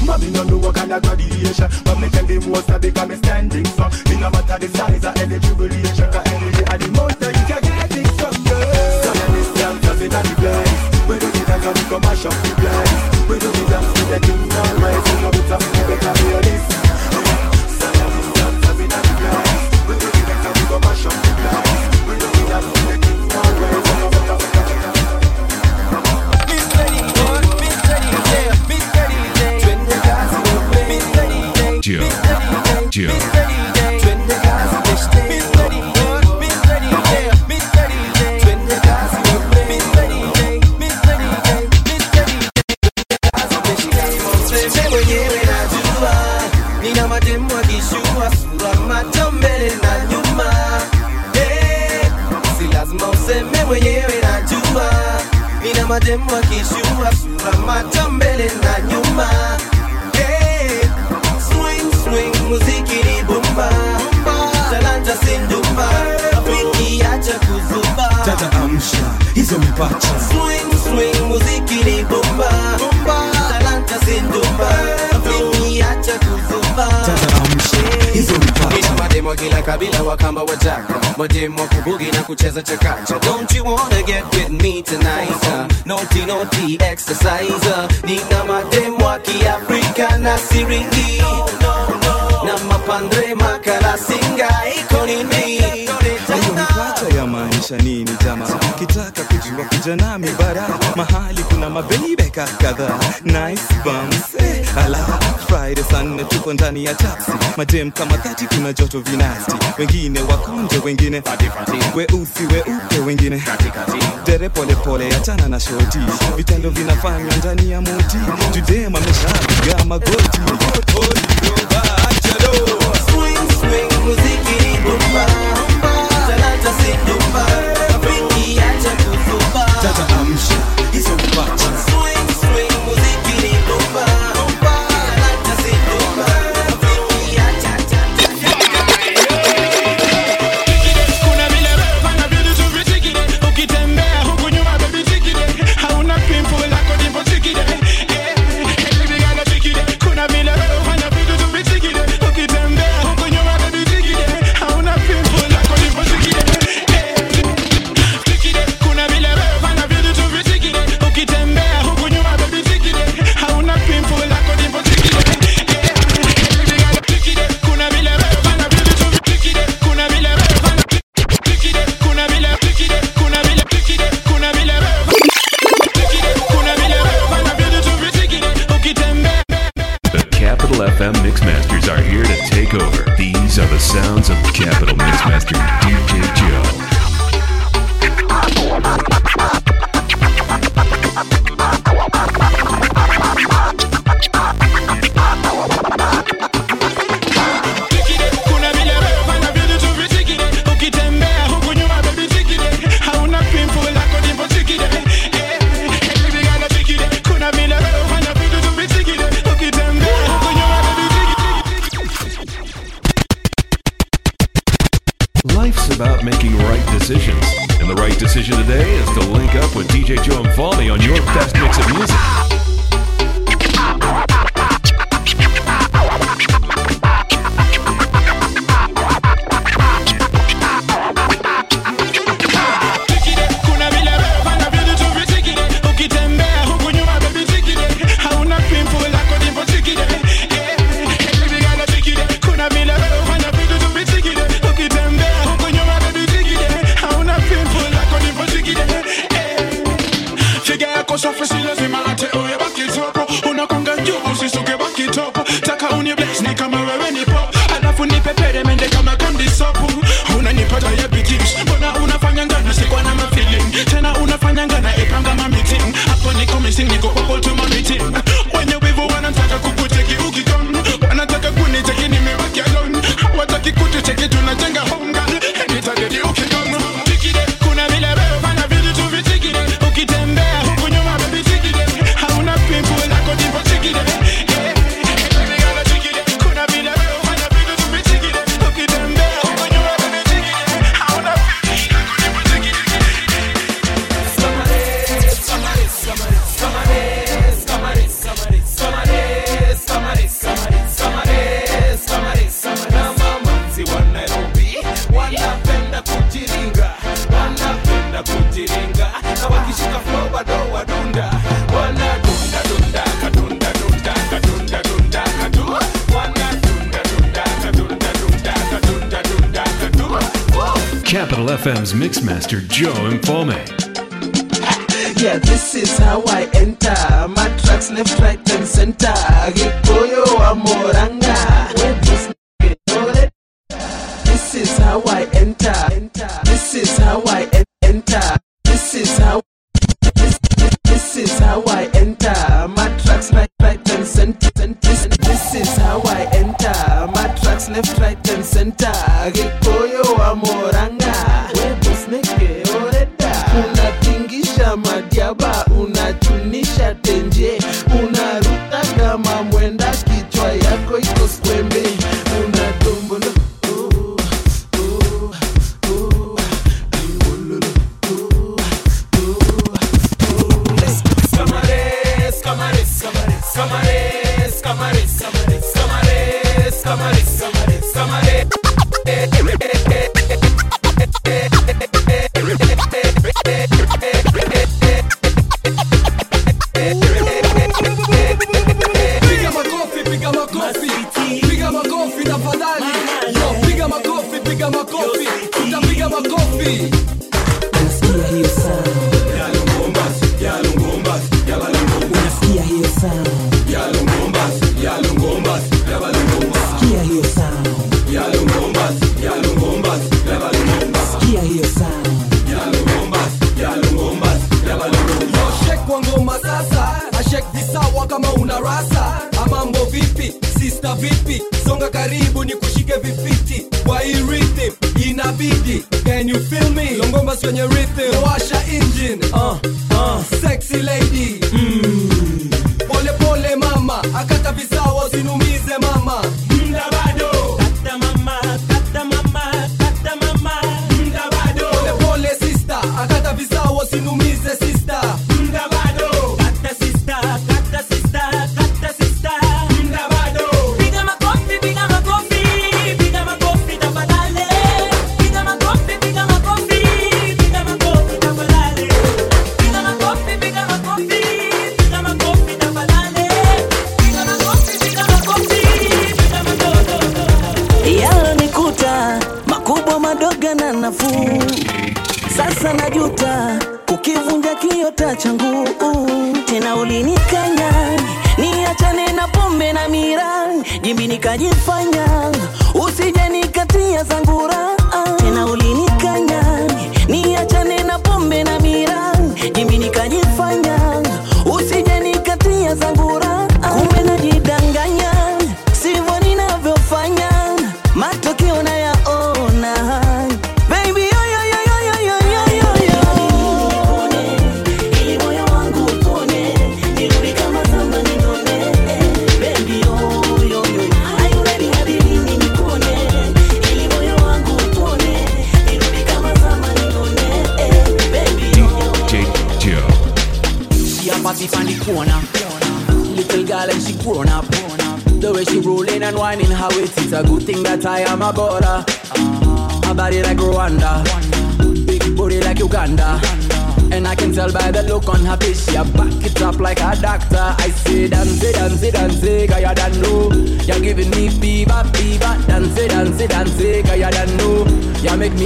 Mommy no know what kind of graduation But me the most of because me standing strong Me no matter the size or any tribulation Cause any day of the month you can get it from girl Scientist dancers in the place We do dance and we go mash up the place kabila wakamba wataka mademu kubugi na kucheza chakacha. Don't you wanna get with me tonight uh, naughty naughty exercise uh, nina mademu wa kiafrika na siringi no, no, no. na mapandre makalasinga iko nini? Ya maanisha nini jamaa? Kitaka kujua kuja nami mahali kuna mabelibeka kadhaa, nice bumps eh, ala. Friday tuko ndani ya taxi, majem kama dhati, kuna joto vinasti, wengine wakonje, wengine weusi weupe, wengine dere polepole, achana na shoti, vitendo vinafanywa ndani ya moti, judema ameshaapiga magoti, holi Amsha is a watcher.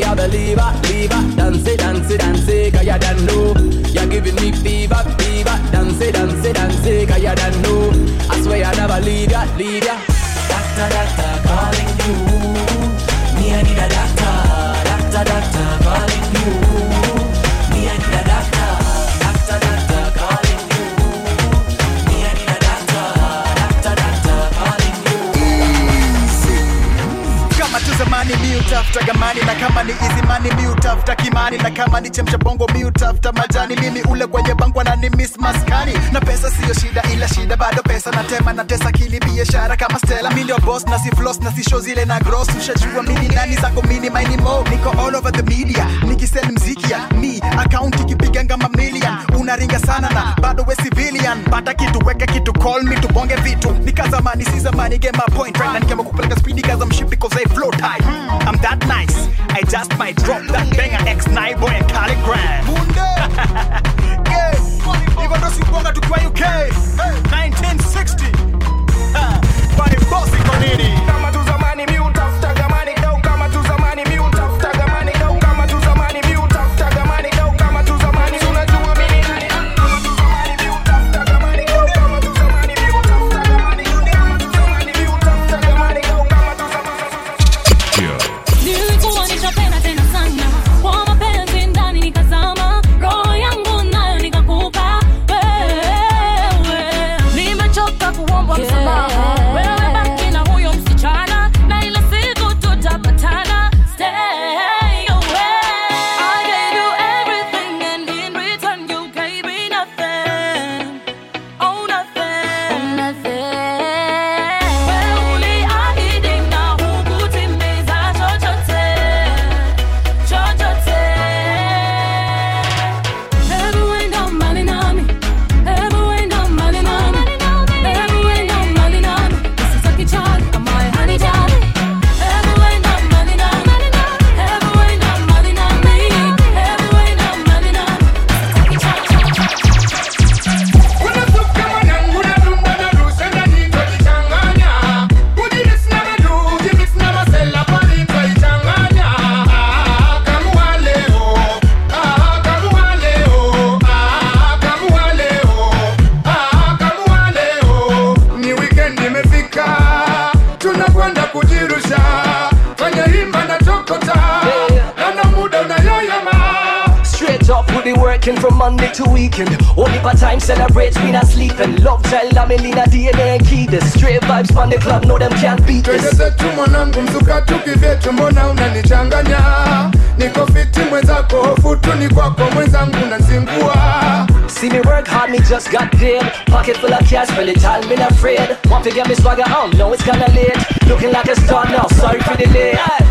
You me a believer, believer. Dance, dance, dance, girl you don't know. You're giving me fever, fever. Dance, dance, dance, girl you don't know. I swear I never leave ya, leave ya. Doctor, doctor, calling you. Me, I need a doctor. Doctor, doctor, calling you. Me, I need a doctor. Doctor, doctor, calling you. Me, I need a doctor. Doctor, doctor, calling kama tu zamani mi utafuta gamani na kama ni izimani mi utafuta kimani na kama ni chemcha bongo mi utafuta majani. Mimi ule kwenye bangwa na ni miss maskani. Na pesa siyo shida ila shida bado pesa na tema na tesa kili biashara kama stela mi ndio boss na si floss na si show zile na gross. Ushajua mini nani zako mini maini mo niko all over the media nikisel mziki ya. Mi account ikipiga ngama million. Unaringa sana na bado we civilian. Pata kitu weka kitu call me tubonge vitu. Nikazamani si zamani get my point. Right na nikama kupeleka speedy kaza I'm shit because I flow tight. I'm that that nice. I just might drop that banger ex Naibo and Cali Grand. yes, even though Sibonga to play UK, 1960. By bossing on be working from Monday to weekend. Only part time celebrates, we not sleeping. Love child, I'm in a DNA key. The straight vibes from the club, no them can't beat twende this. zetu mwanangu mzuka tukivyetu mbona unanichanganya niko fiti mwenzako hofu tu ni kwako mwenzangu nazingua See me work hard, me just got paid. Pocket full of cash, time, me not afraid. Want to get me swagger oh, on, know it's kinda late. Looking like a star now, sorry for the delay.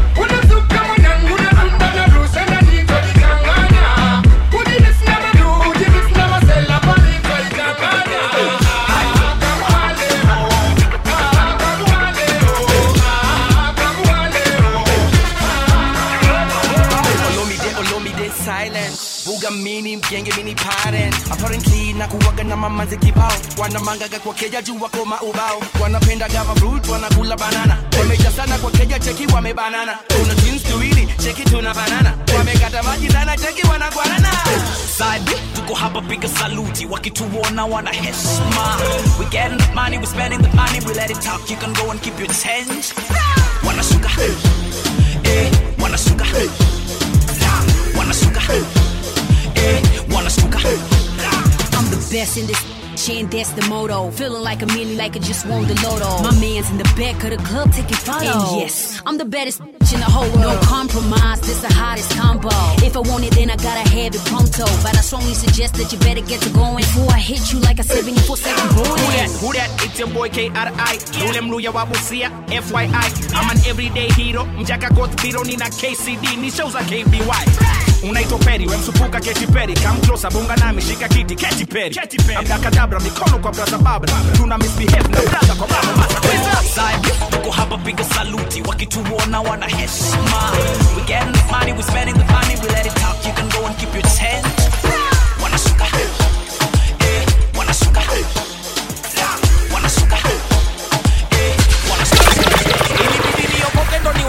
Mini mini parent Apparently na kuwaga na mamanzi kibao Wanamangaga kwa keja juu wako maubao Wanapendaga fruit wanakula banana. Wameja sana kwa keja cheki wamebanana Kuna jeans tuwili cheki tuna banana. Wamekata maji sana cheki wanakwanana Side tuko hapa piga saluti. Wakituona wana heshima. We getting the money we spending the money we let it talk. You can go and keep your change. Wanashuka eh wanashuka wanashuka I'm the best in this shit, that's the motto. Feeling like a million, like I just won the lotto. My man's in the back of the club taking photos. And yes, I'm the baddest bitch in the whole world. No compromise, this the hottest combo. If I want it, then I gotta have it pronto. But I strongly suggest that you better get to going before I hit you like a 74 second Who that? Who that? It's your boy K.R.I. Yule mluya wa Busia, FYI. I'm an everyday hero. Mjaka got biro nina KCD, ni shows za KBY. Unaitwa Peri, we msupuka. Come closer, bonga nami, shika kiti, Katy Perry. Abrakadabra, mikono kwa brother Babra. Tuna misbehave na brother kwa brother Masa. Side tuko hapa piga saluti wakituona wana heshima we getting the money we spending the money we let it talk you can go and keep your change wanashuka eh wanashuka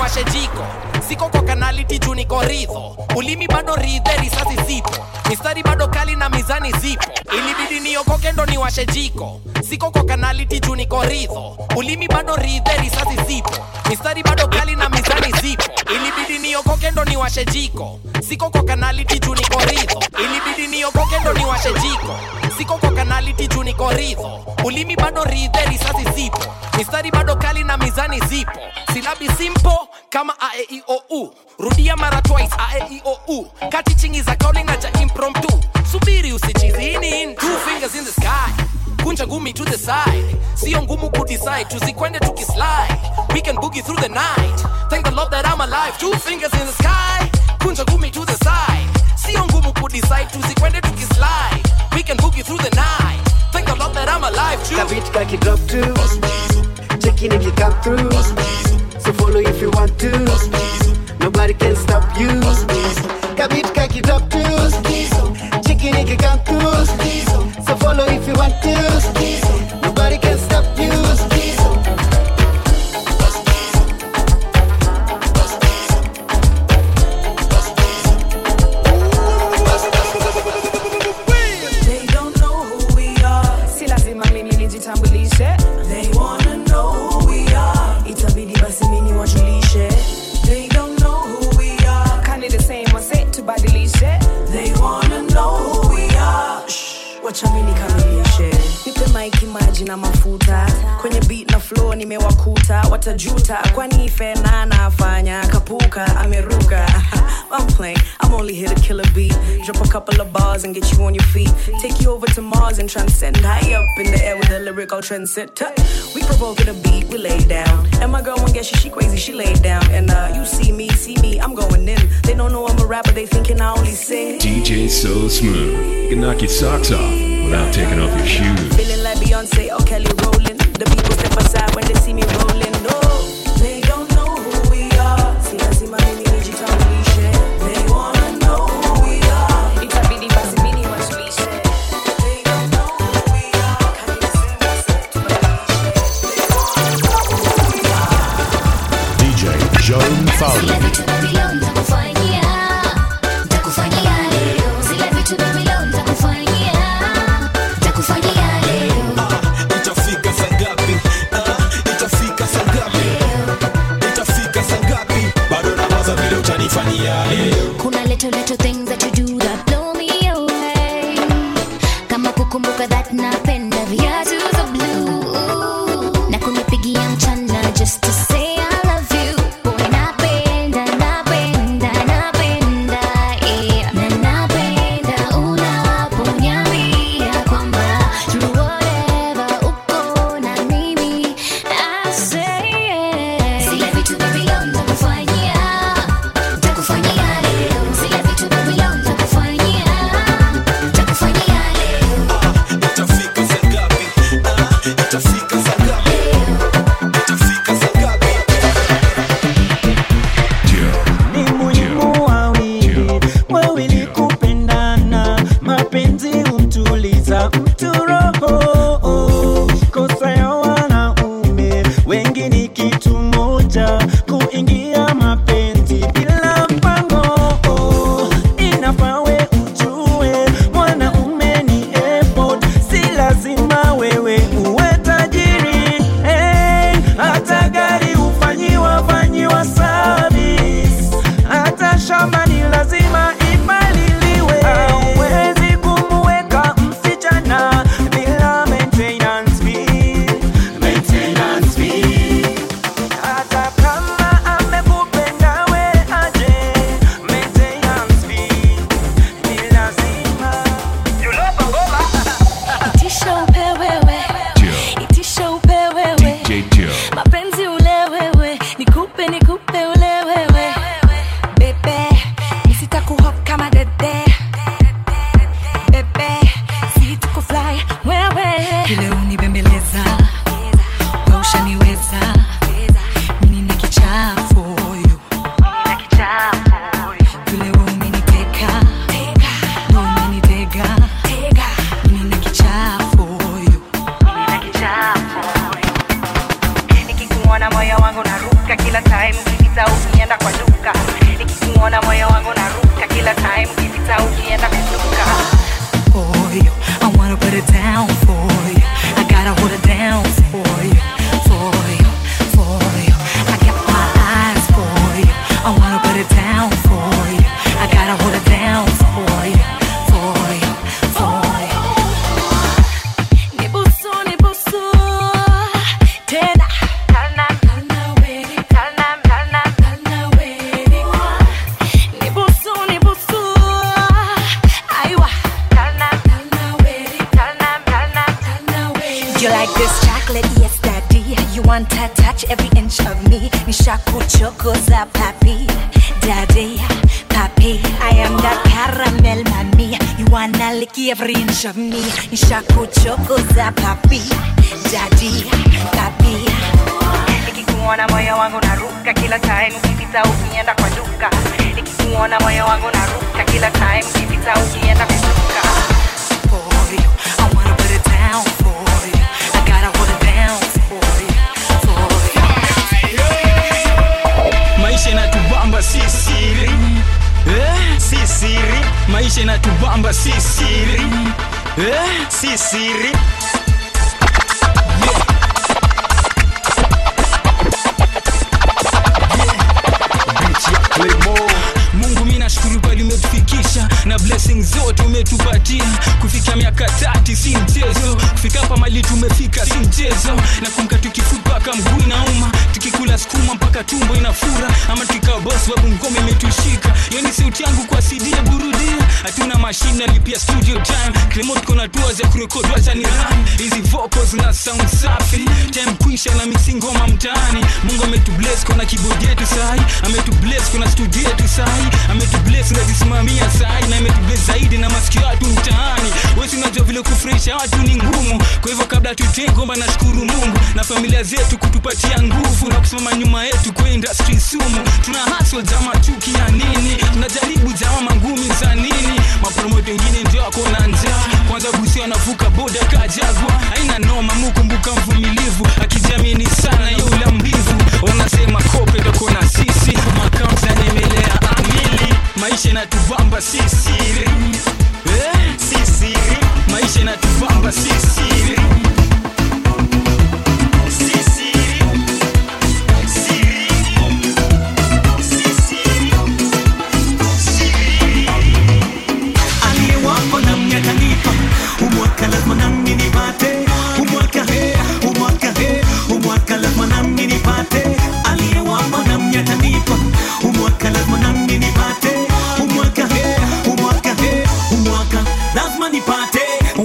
niwashe jiko siko kwa kanaliti juu niko ridho. Ulimi bado ridhe risasi zipo. Mistari bado kali na mizani zipo. Ilibidi niokoke ndo niwashe jiko siko kwa kanaliti juu niko ridho. Ulimi bado ridhe risasi zipo. Mistari bado kali na mizani zipo. Ilibidi niokoke ndo niwashe jiko siko kwa kanaliti juu niko ridho. Ilibidi niokoke ndo niwashe jiko siko kwa kanaliti juu niko ridho ulimi bado ridhe risasi zipo. Mistari bado kali na mizani zipo. Silabi simpo kama aeiou rudia mara twice aeiou kati chingi za kauli na cha impromptu. Subiri usichizini two fingers in the sky. Kunja ngumi to the side. Sio ngumu kudecide tuzikwende tukislide we can boogie through the night. Thank the lord that i'm alive. Two fingers in the sky kunja ngumi to the side. Sio ngumu kudecide tuzikwende tukislide. We can boogie through the night. Thank the lord that i'm alive too. Kabit kaki drop to. Checking if you come through. So follow if you want to. Nobody can stop you. Kabit kaki drop to. Checking if you come through. So follow if you want to maji na mafuta. Kwenye beat na flow nimewakuta. Watajuta kwani fena nafanya kapuka ameruka. I'm playing. I'm only here to kill a beat. Drop a couple of bars and get you on your feet. Take you over to Mars and transcend. High up in the air with a lyrical trendsetter. We provoking a beat, we lay down. And my girl won't get she crazy, she laid down. And uh, you see me, see me, I'm going in. They don't know I'm a rapper, they thinking I only sing. DJ So Smooth. You can knock your socks off without taking off your shoes. Beyonce or oh, Kelly Rowland. The people step aside when they see me rolling. No, wanna lick of me papi jadi papi. Nikikuona moyo wangu naruka kila time ukipita ukienda kwa duka. Nikikuona moyo wangu naruka kila time ukipita ukienda kwa duka siri. Maisha inatubamba si siri. Eh? si siri na blessing zote umetupatia. Kufika miaka tati si mchezo. Kufika hapa mali tumefika si mchezo. Na kumka tukifupaka mguu inauma tukikula skuma mpaka tumbo inafura. Ama tukikaa boss babu ngome imetushika. Yani sauti yangu kwa cd burudia hatuna mashine nalipia studio time klimo tuko na tours za kurekodi wacha ni hizi vocals na sound safi. Time kuisha na misingoma mtaani. Mungu ametubless kuna kibodi yetu sahi ametubless kuna studio yetu sahi ametubless nazisimamia sahi na ametubless zaidi na masikio watu mtaani. Wesi unajua vile kufurahisha watu ni ngumu. Kwa hivyo kabla tutengomba, nashukuru mungu na familia zetu kutupatia nguvu na kusimama nyuma yetu kwa industry sumu. Tuna hustle jama chuki ya nini? Tunajaribu jama mangumi za nini? Mapromote wengine ndio wako na njaa. Kwanza busi anavuka boda kajagwa haina noma mukumbuka mvumilivu. Akijamini sana yo mbivu. Wanasema kope toko sisi. Makamsa nemelea amili maisha inatuvamba sisi. Eh? sisi. Maisha inatuvamba sisi.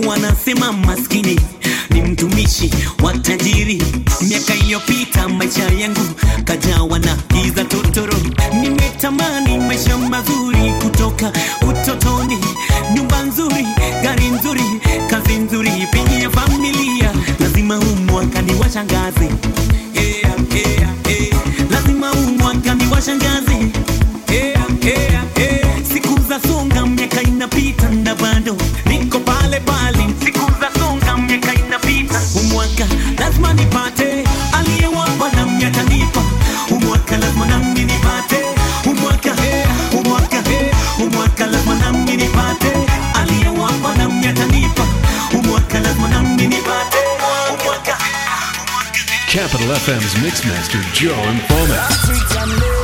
Wanasema maskini ni mtumishi wa tajiri. Miaka iliyopita maisha yangu kajawa na giza totoro. Nimetamani maisha mazuri kutoka utotoni. Nyumba nzuri gari nzuri FM's Mixmaster Joe Mfalme.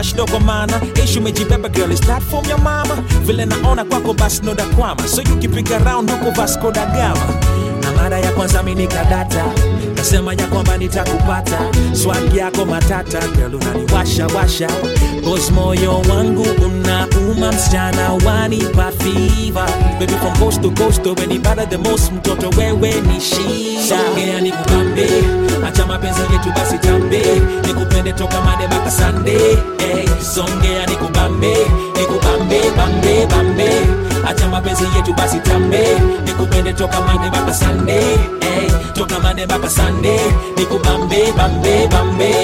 Crush dogo mana. Ishu umejibeba girl is that from your mama. Vile naona kwako basi noda kwama. So yukipiga round huko vasco da gama. Na mara ya kwanza mi nikadata. Nasema ya kwamba nitakupata. Swag yako matata girl unaniwasha washa. Boss moyo wangu unauma msichana wanipa fever. Baby from coast to coast when ibada the most. Mtoto wewe ni shida songea nikupambe acha mapenzi yetu basi tambe. Nikupende toka mande mpaka sande hey, songea nikubambe. Nikubambe bambe bambe. Acha mapenzi yetu basi tambe. Nikupende toka mande mpaka sande hey, toka mande mpaka sande nikubambe bambe bambe.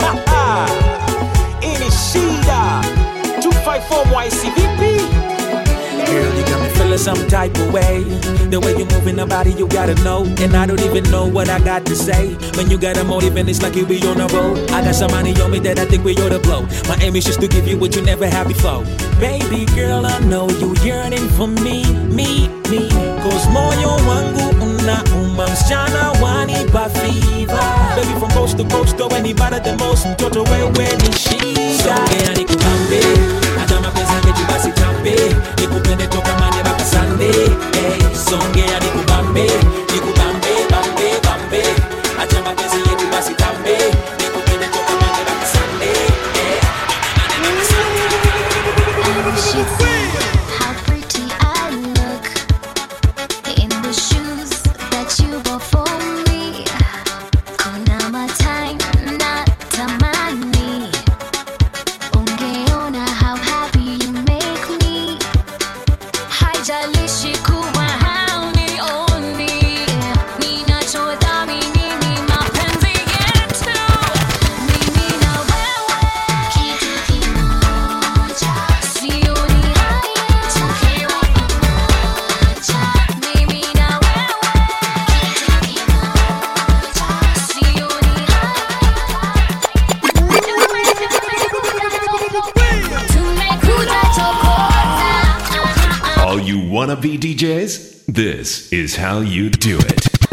Ha, ha. ini shida 254 mwicvp feeling some type of way. The way you moving the body, you gotta know. And I don't even know what I got to say. When you got a motive and it's like you be on a roll. I got some money on me that I think we ought to blow. My aim is just to give you what you never had before. Baby girl, I know you yearning for me, me, me. Cause moyo wangu unauma msichana wanipa fever. Baby from coast to coast, though anybody the most mtoto wewe ni shida. Songea nikubambe, hata mapenzi yetu basi tambe. Nikupende toka mande mpaka sande. Eh, hey, songea nikubambe, nikubambe, bambe, bambe. Acha mapenzi yetu basi tambe. This is how you do it.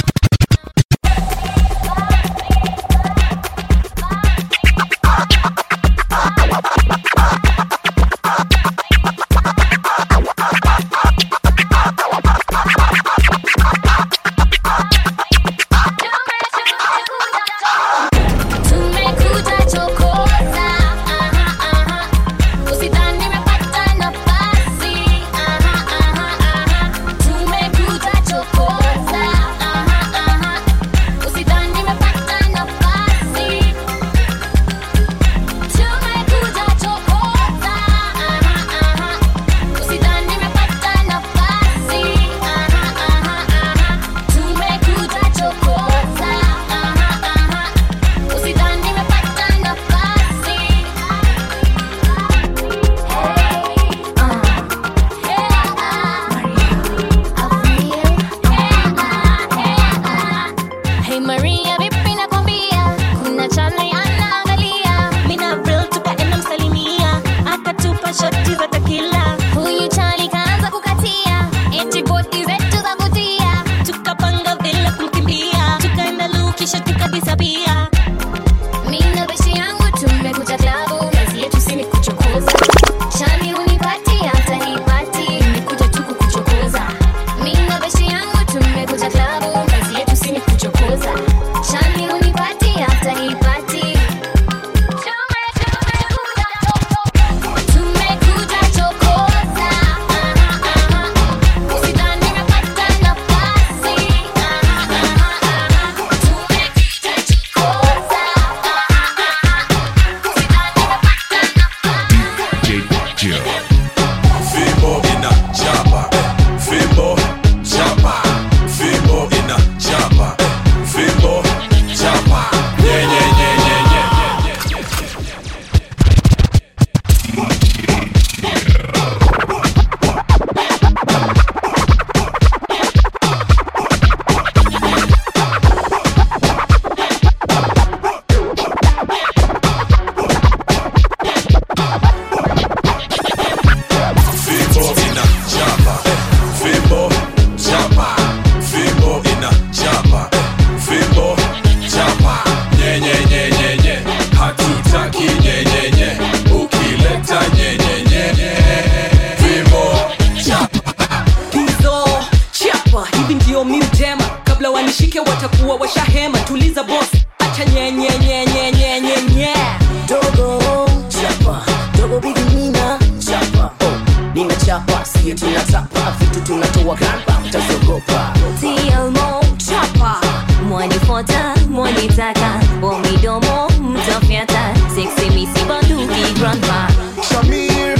sexy, me see Banduki grandma. Shamir,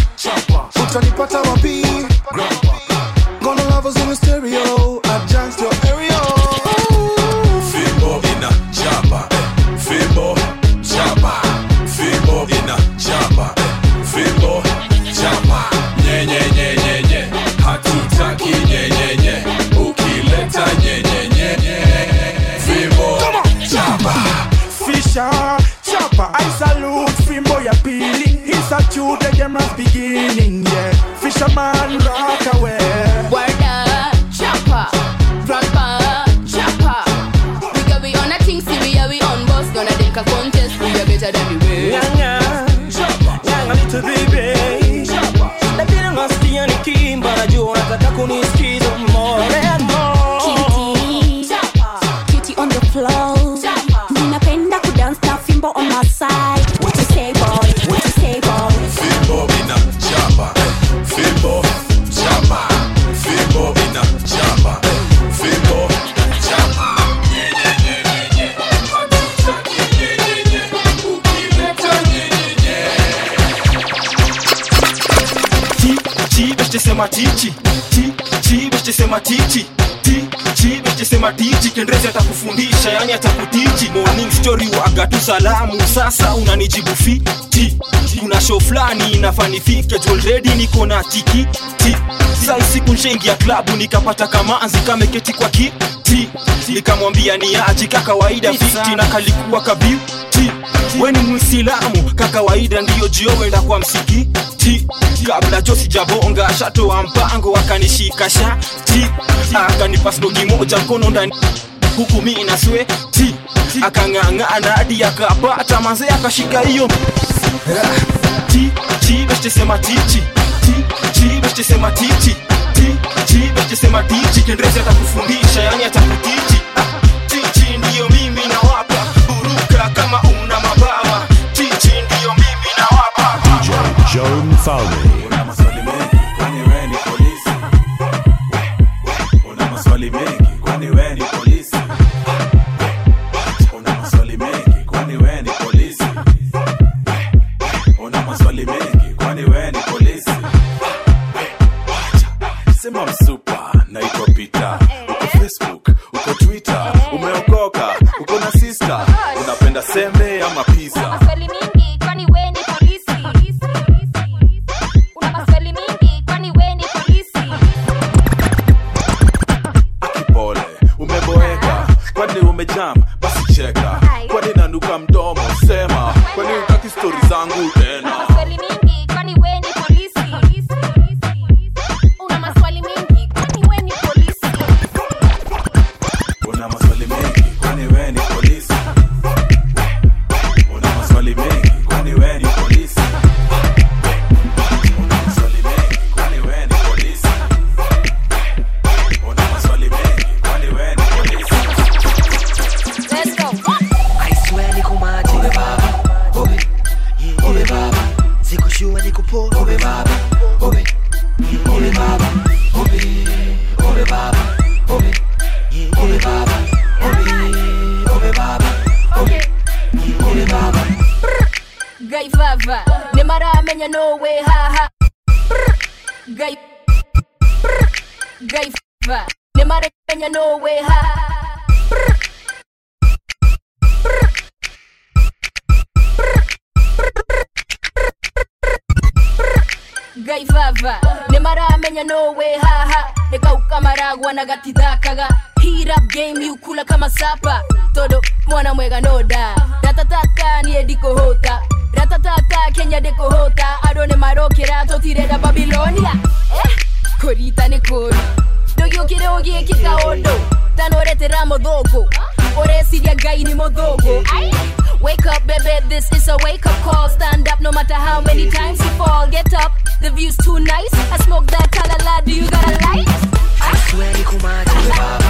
put on the pot of a pee. hapatichi kendrezi atakufundisha yani atakutichi morning story waga salamu sasa unanijibu fiti. Kuna show fulani inafanifike already niko na tikiti. Sai siku nshaingia klabu nikapata kamanzi kameketi kwa kiti. Nikamwambia ni aji kakawaida fiti na kalikuwa kabiuti weni ka kawaida ndiyo jioenda kwa msikiti kabla cho sijabonga shatoa mpango akanishika shati akanipa snogi moja mkono ndani huku mi na ti akang'ang'ana hadi akapata manze akashika hiyo ti ti ti ti ti ti tichi kendrezi atakufundisha yani atakutichi Ah, ndiyo mimi nawapa buruka kama una DJ Joe and you know we're high. Brr. gai vava nemaramenya nowe haha nikaukamaragwa na gatithakaga hirap game yukula kama sapa todo mwana mwega noda ratatata niye ndikohota ratatata kenya ndikå hå ta andå nä marokera tå tirenda babilonia eh? kå rita nä kå ri ndå gä å kä re å gä kä ka å ndå tanoretera må thå ngå å reciria ngai thå ngå Wake up, baby, this is a wake up call. Stand up no matter how many times you fall. Get up, the view's too nice. I smoke that talala, do you got a light? I swear niko maji Obe baba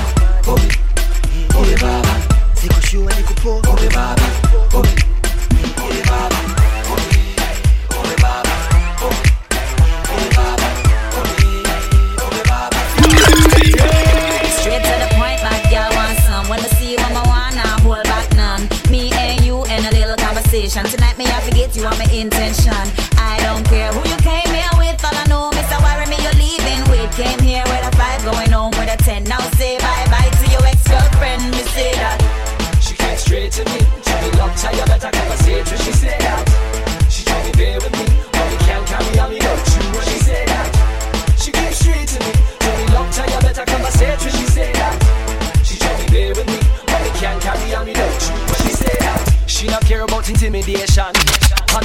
Obe baba Sikushua niko po Obe baba Obe me I forget you on my intention.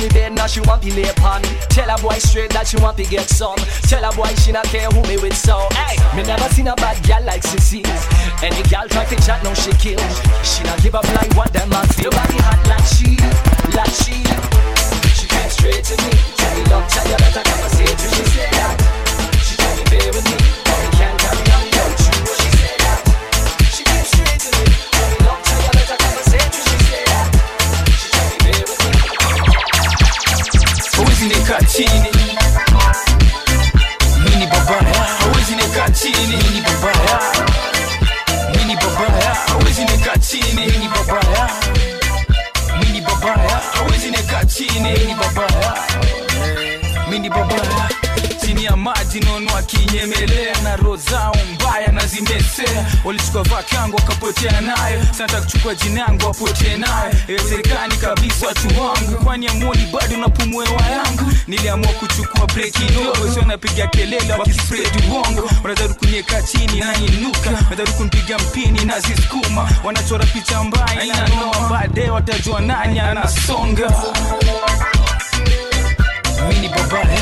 The bed now she want to lay upon. Tell a boy straight that she want to get some. Tell a boy she not care who me with so. Hey, me never seen a bad gal like Sissy. Any gal try to chat, no she kill. She not give up like what them man feel. Nobody hot like she, like she. She came straight to me. Tell me love, tell you better conversate when she said that. She tried to bear with me. Mini babaya Hawezi nikaa chini. Mini babaya Mini babaya Hawezi Mini babaya Mini babaya Hawezi nikaa Mini babaya Mini babaya Chini maji nono kinyemelea na roho zao mbaya na zimesea. Walichukua vakangu wakapotea nayo. Santa kuchukua jina yangu wapotee nayo. Ewezerekani kabisa watu wangu kwani amoni bado napumua hewa yangu? Niliamua kuchukua breki kidogo sio napiga kelele wakispredi uongo. Wanajaribu kunieka chini nainuka. Wanajaribu kunipiga mpini nazisukuma wanachora picha mbaya inanoa baadaye watajua nani anasonga. Mini babaya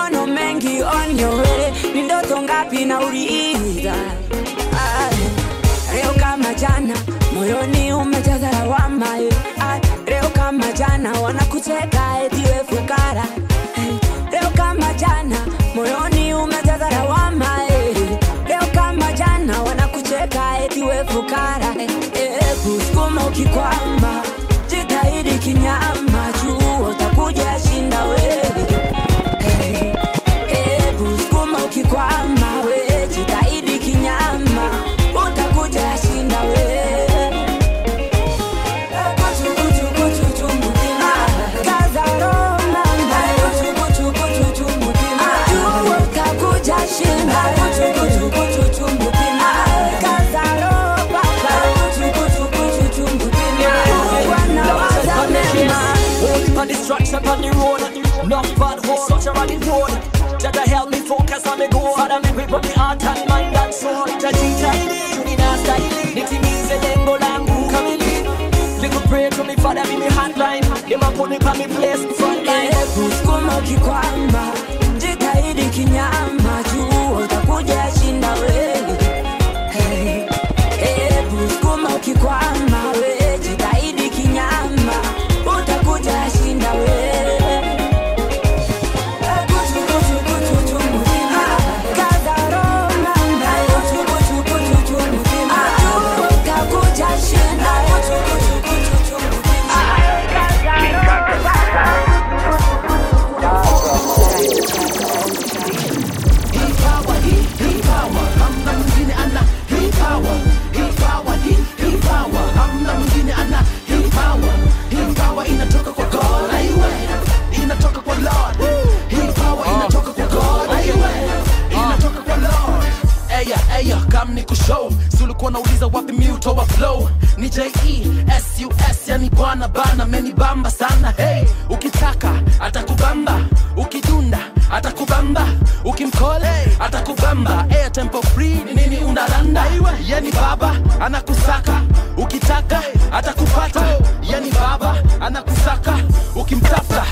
quatro. On up on the road, Not bad horse, such a running road. Jaja help me focus on the goal. Father, me put the heart and mind and soul. Jajita ili, nina style, nitimize lengo langu kamili. Little pray to me, Father, me me hotline. Them a put me on me place, front line. kusukuma ukikwama jitahidi kinyama juu utakuja shinda wewe Hey, hey, kusukuma ukikwama sulikuwa nauliza wapi mi utoa flow? Ni je sus yani bwana bana menibamba sana. Hey ukitaka atakubamba. Ukidunda atakubamba. Ukimkole atakubamba. Hey, tempo free ni nini unalanda yani baba anakusaka. Ukitaka atakupata. Yani baba anakusaka. Ukimtafuta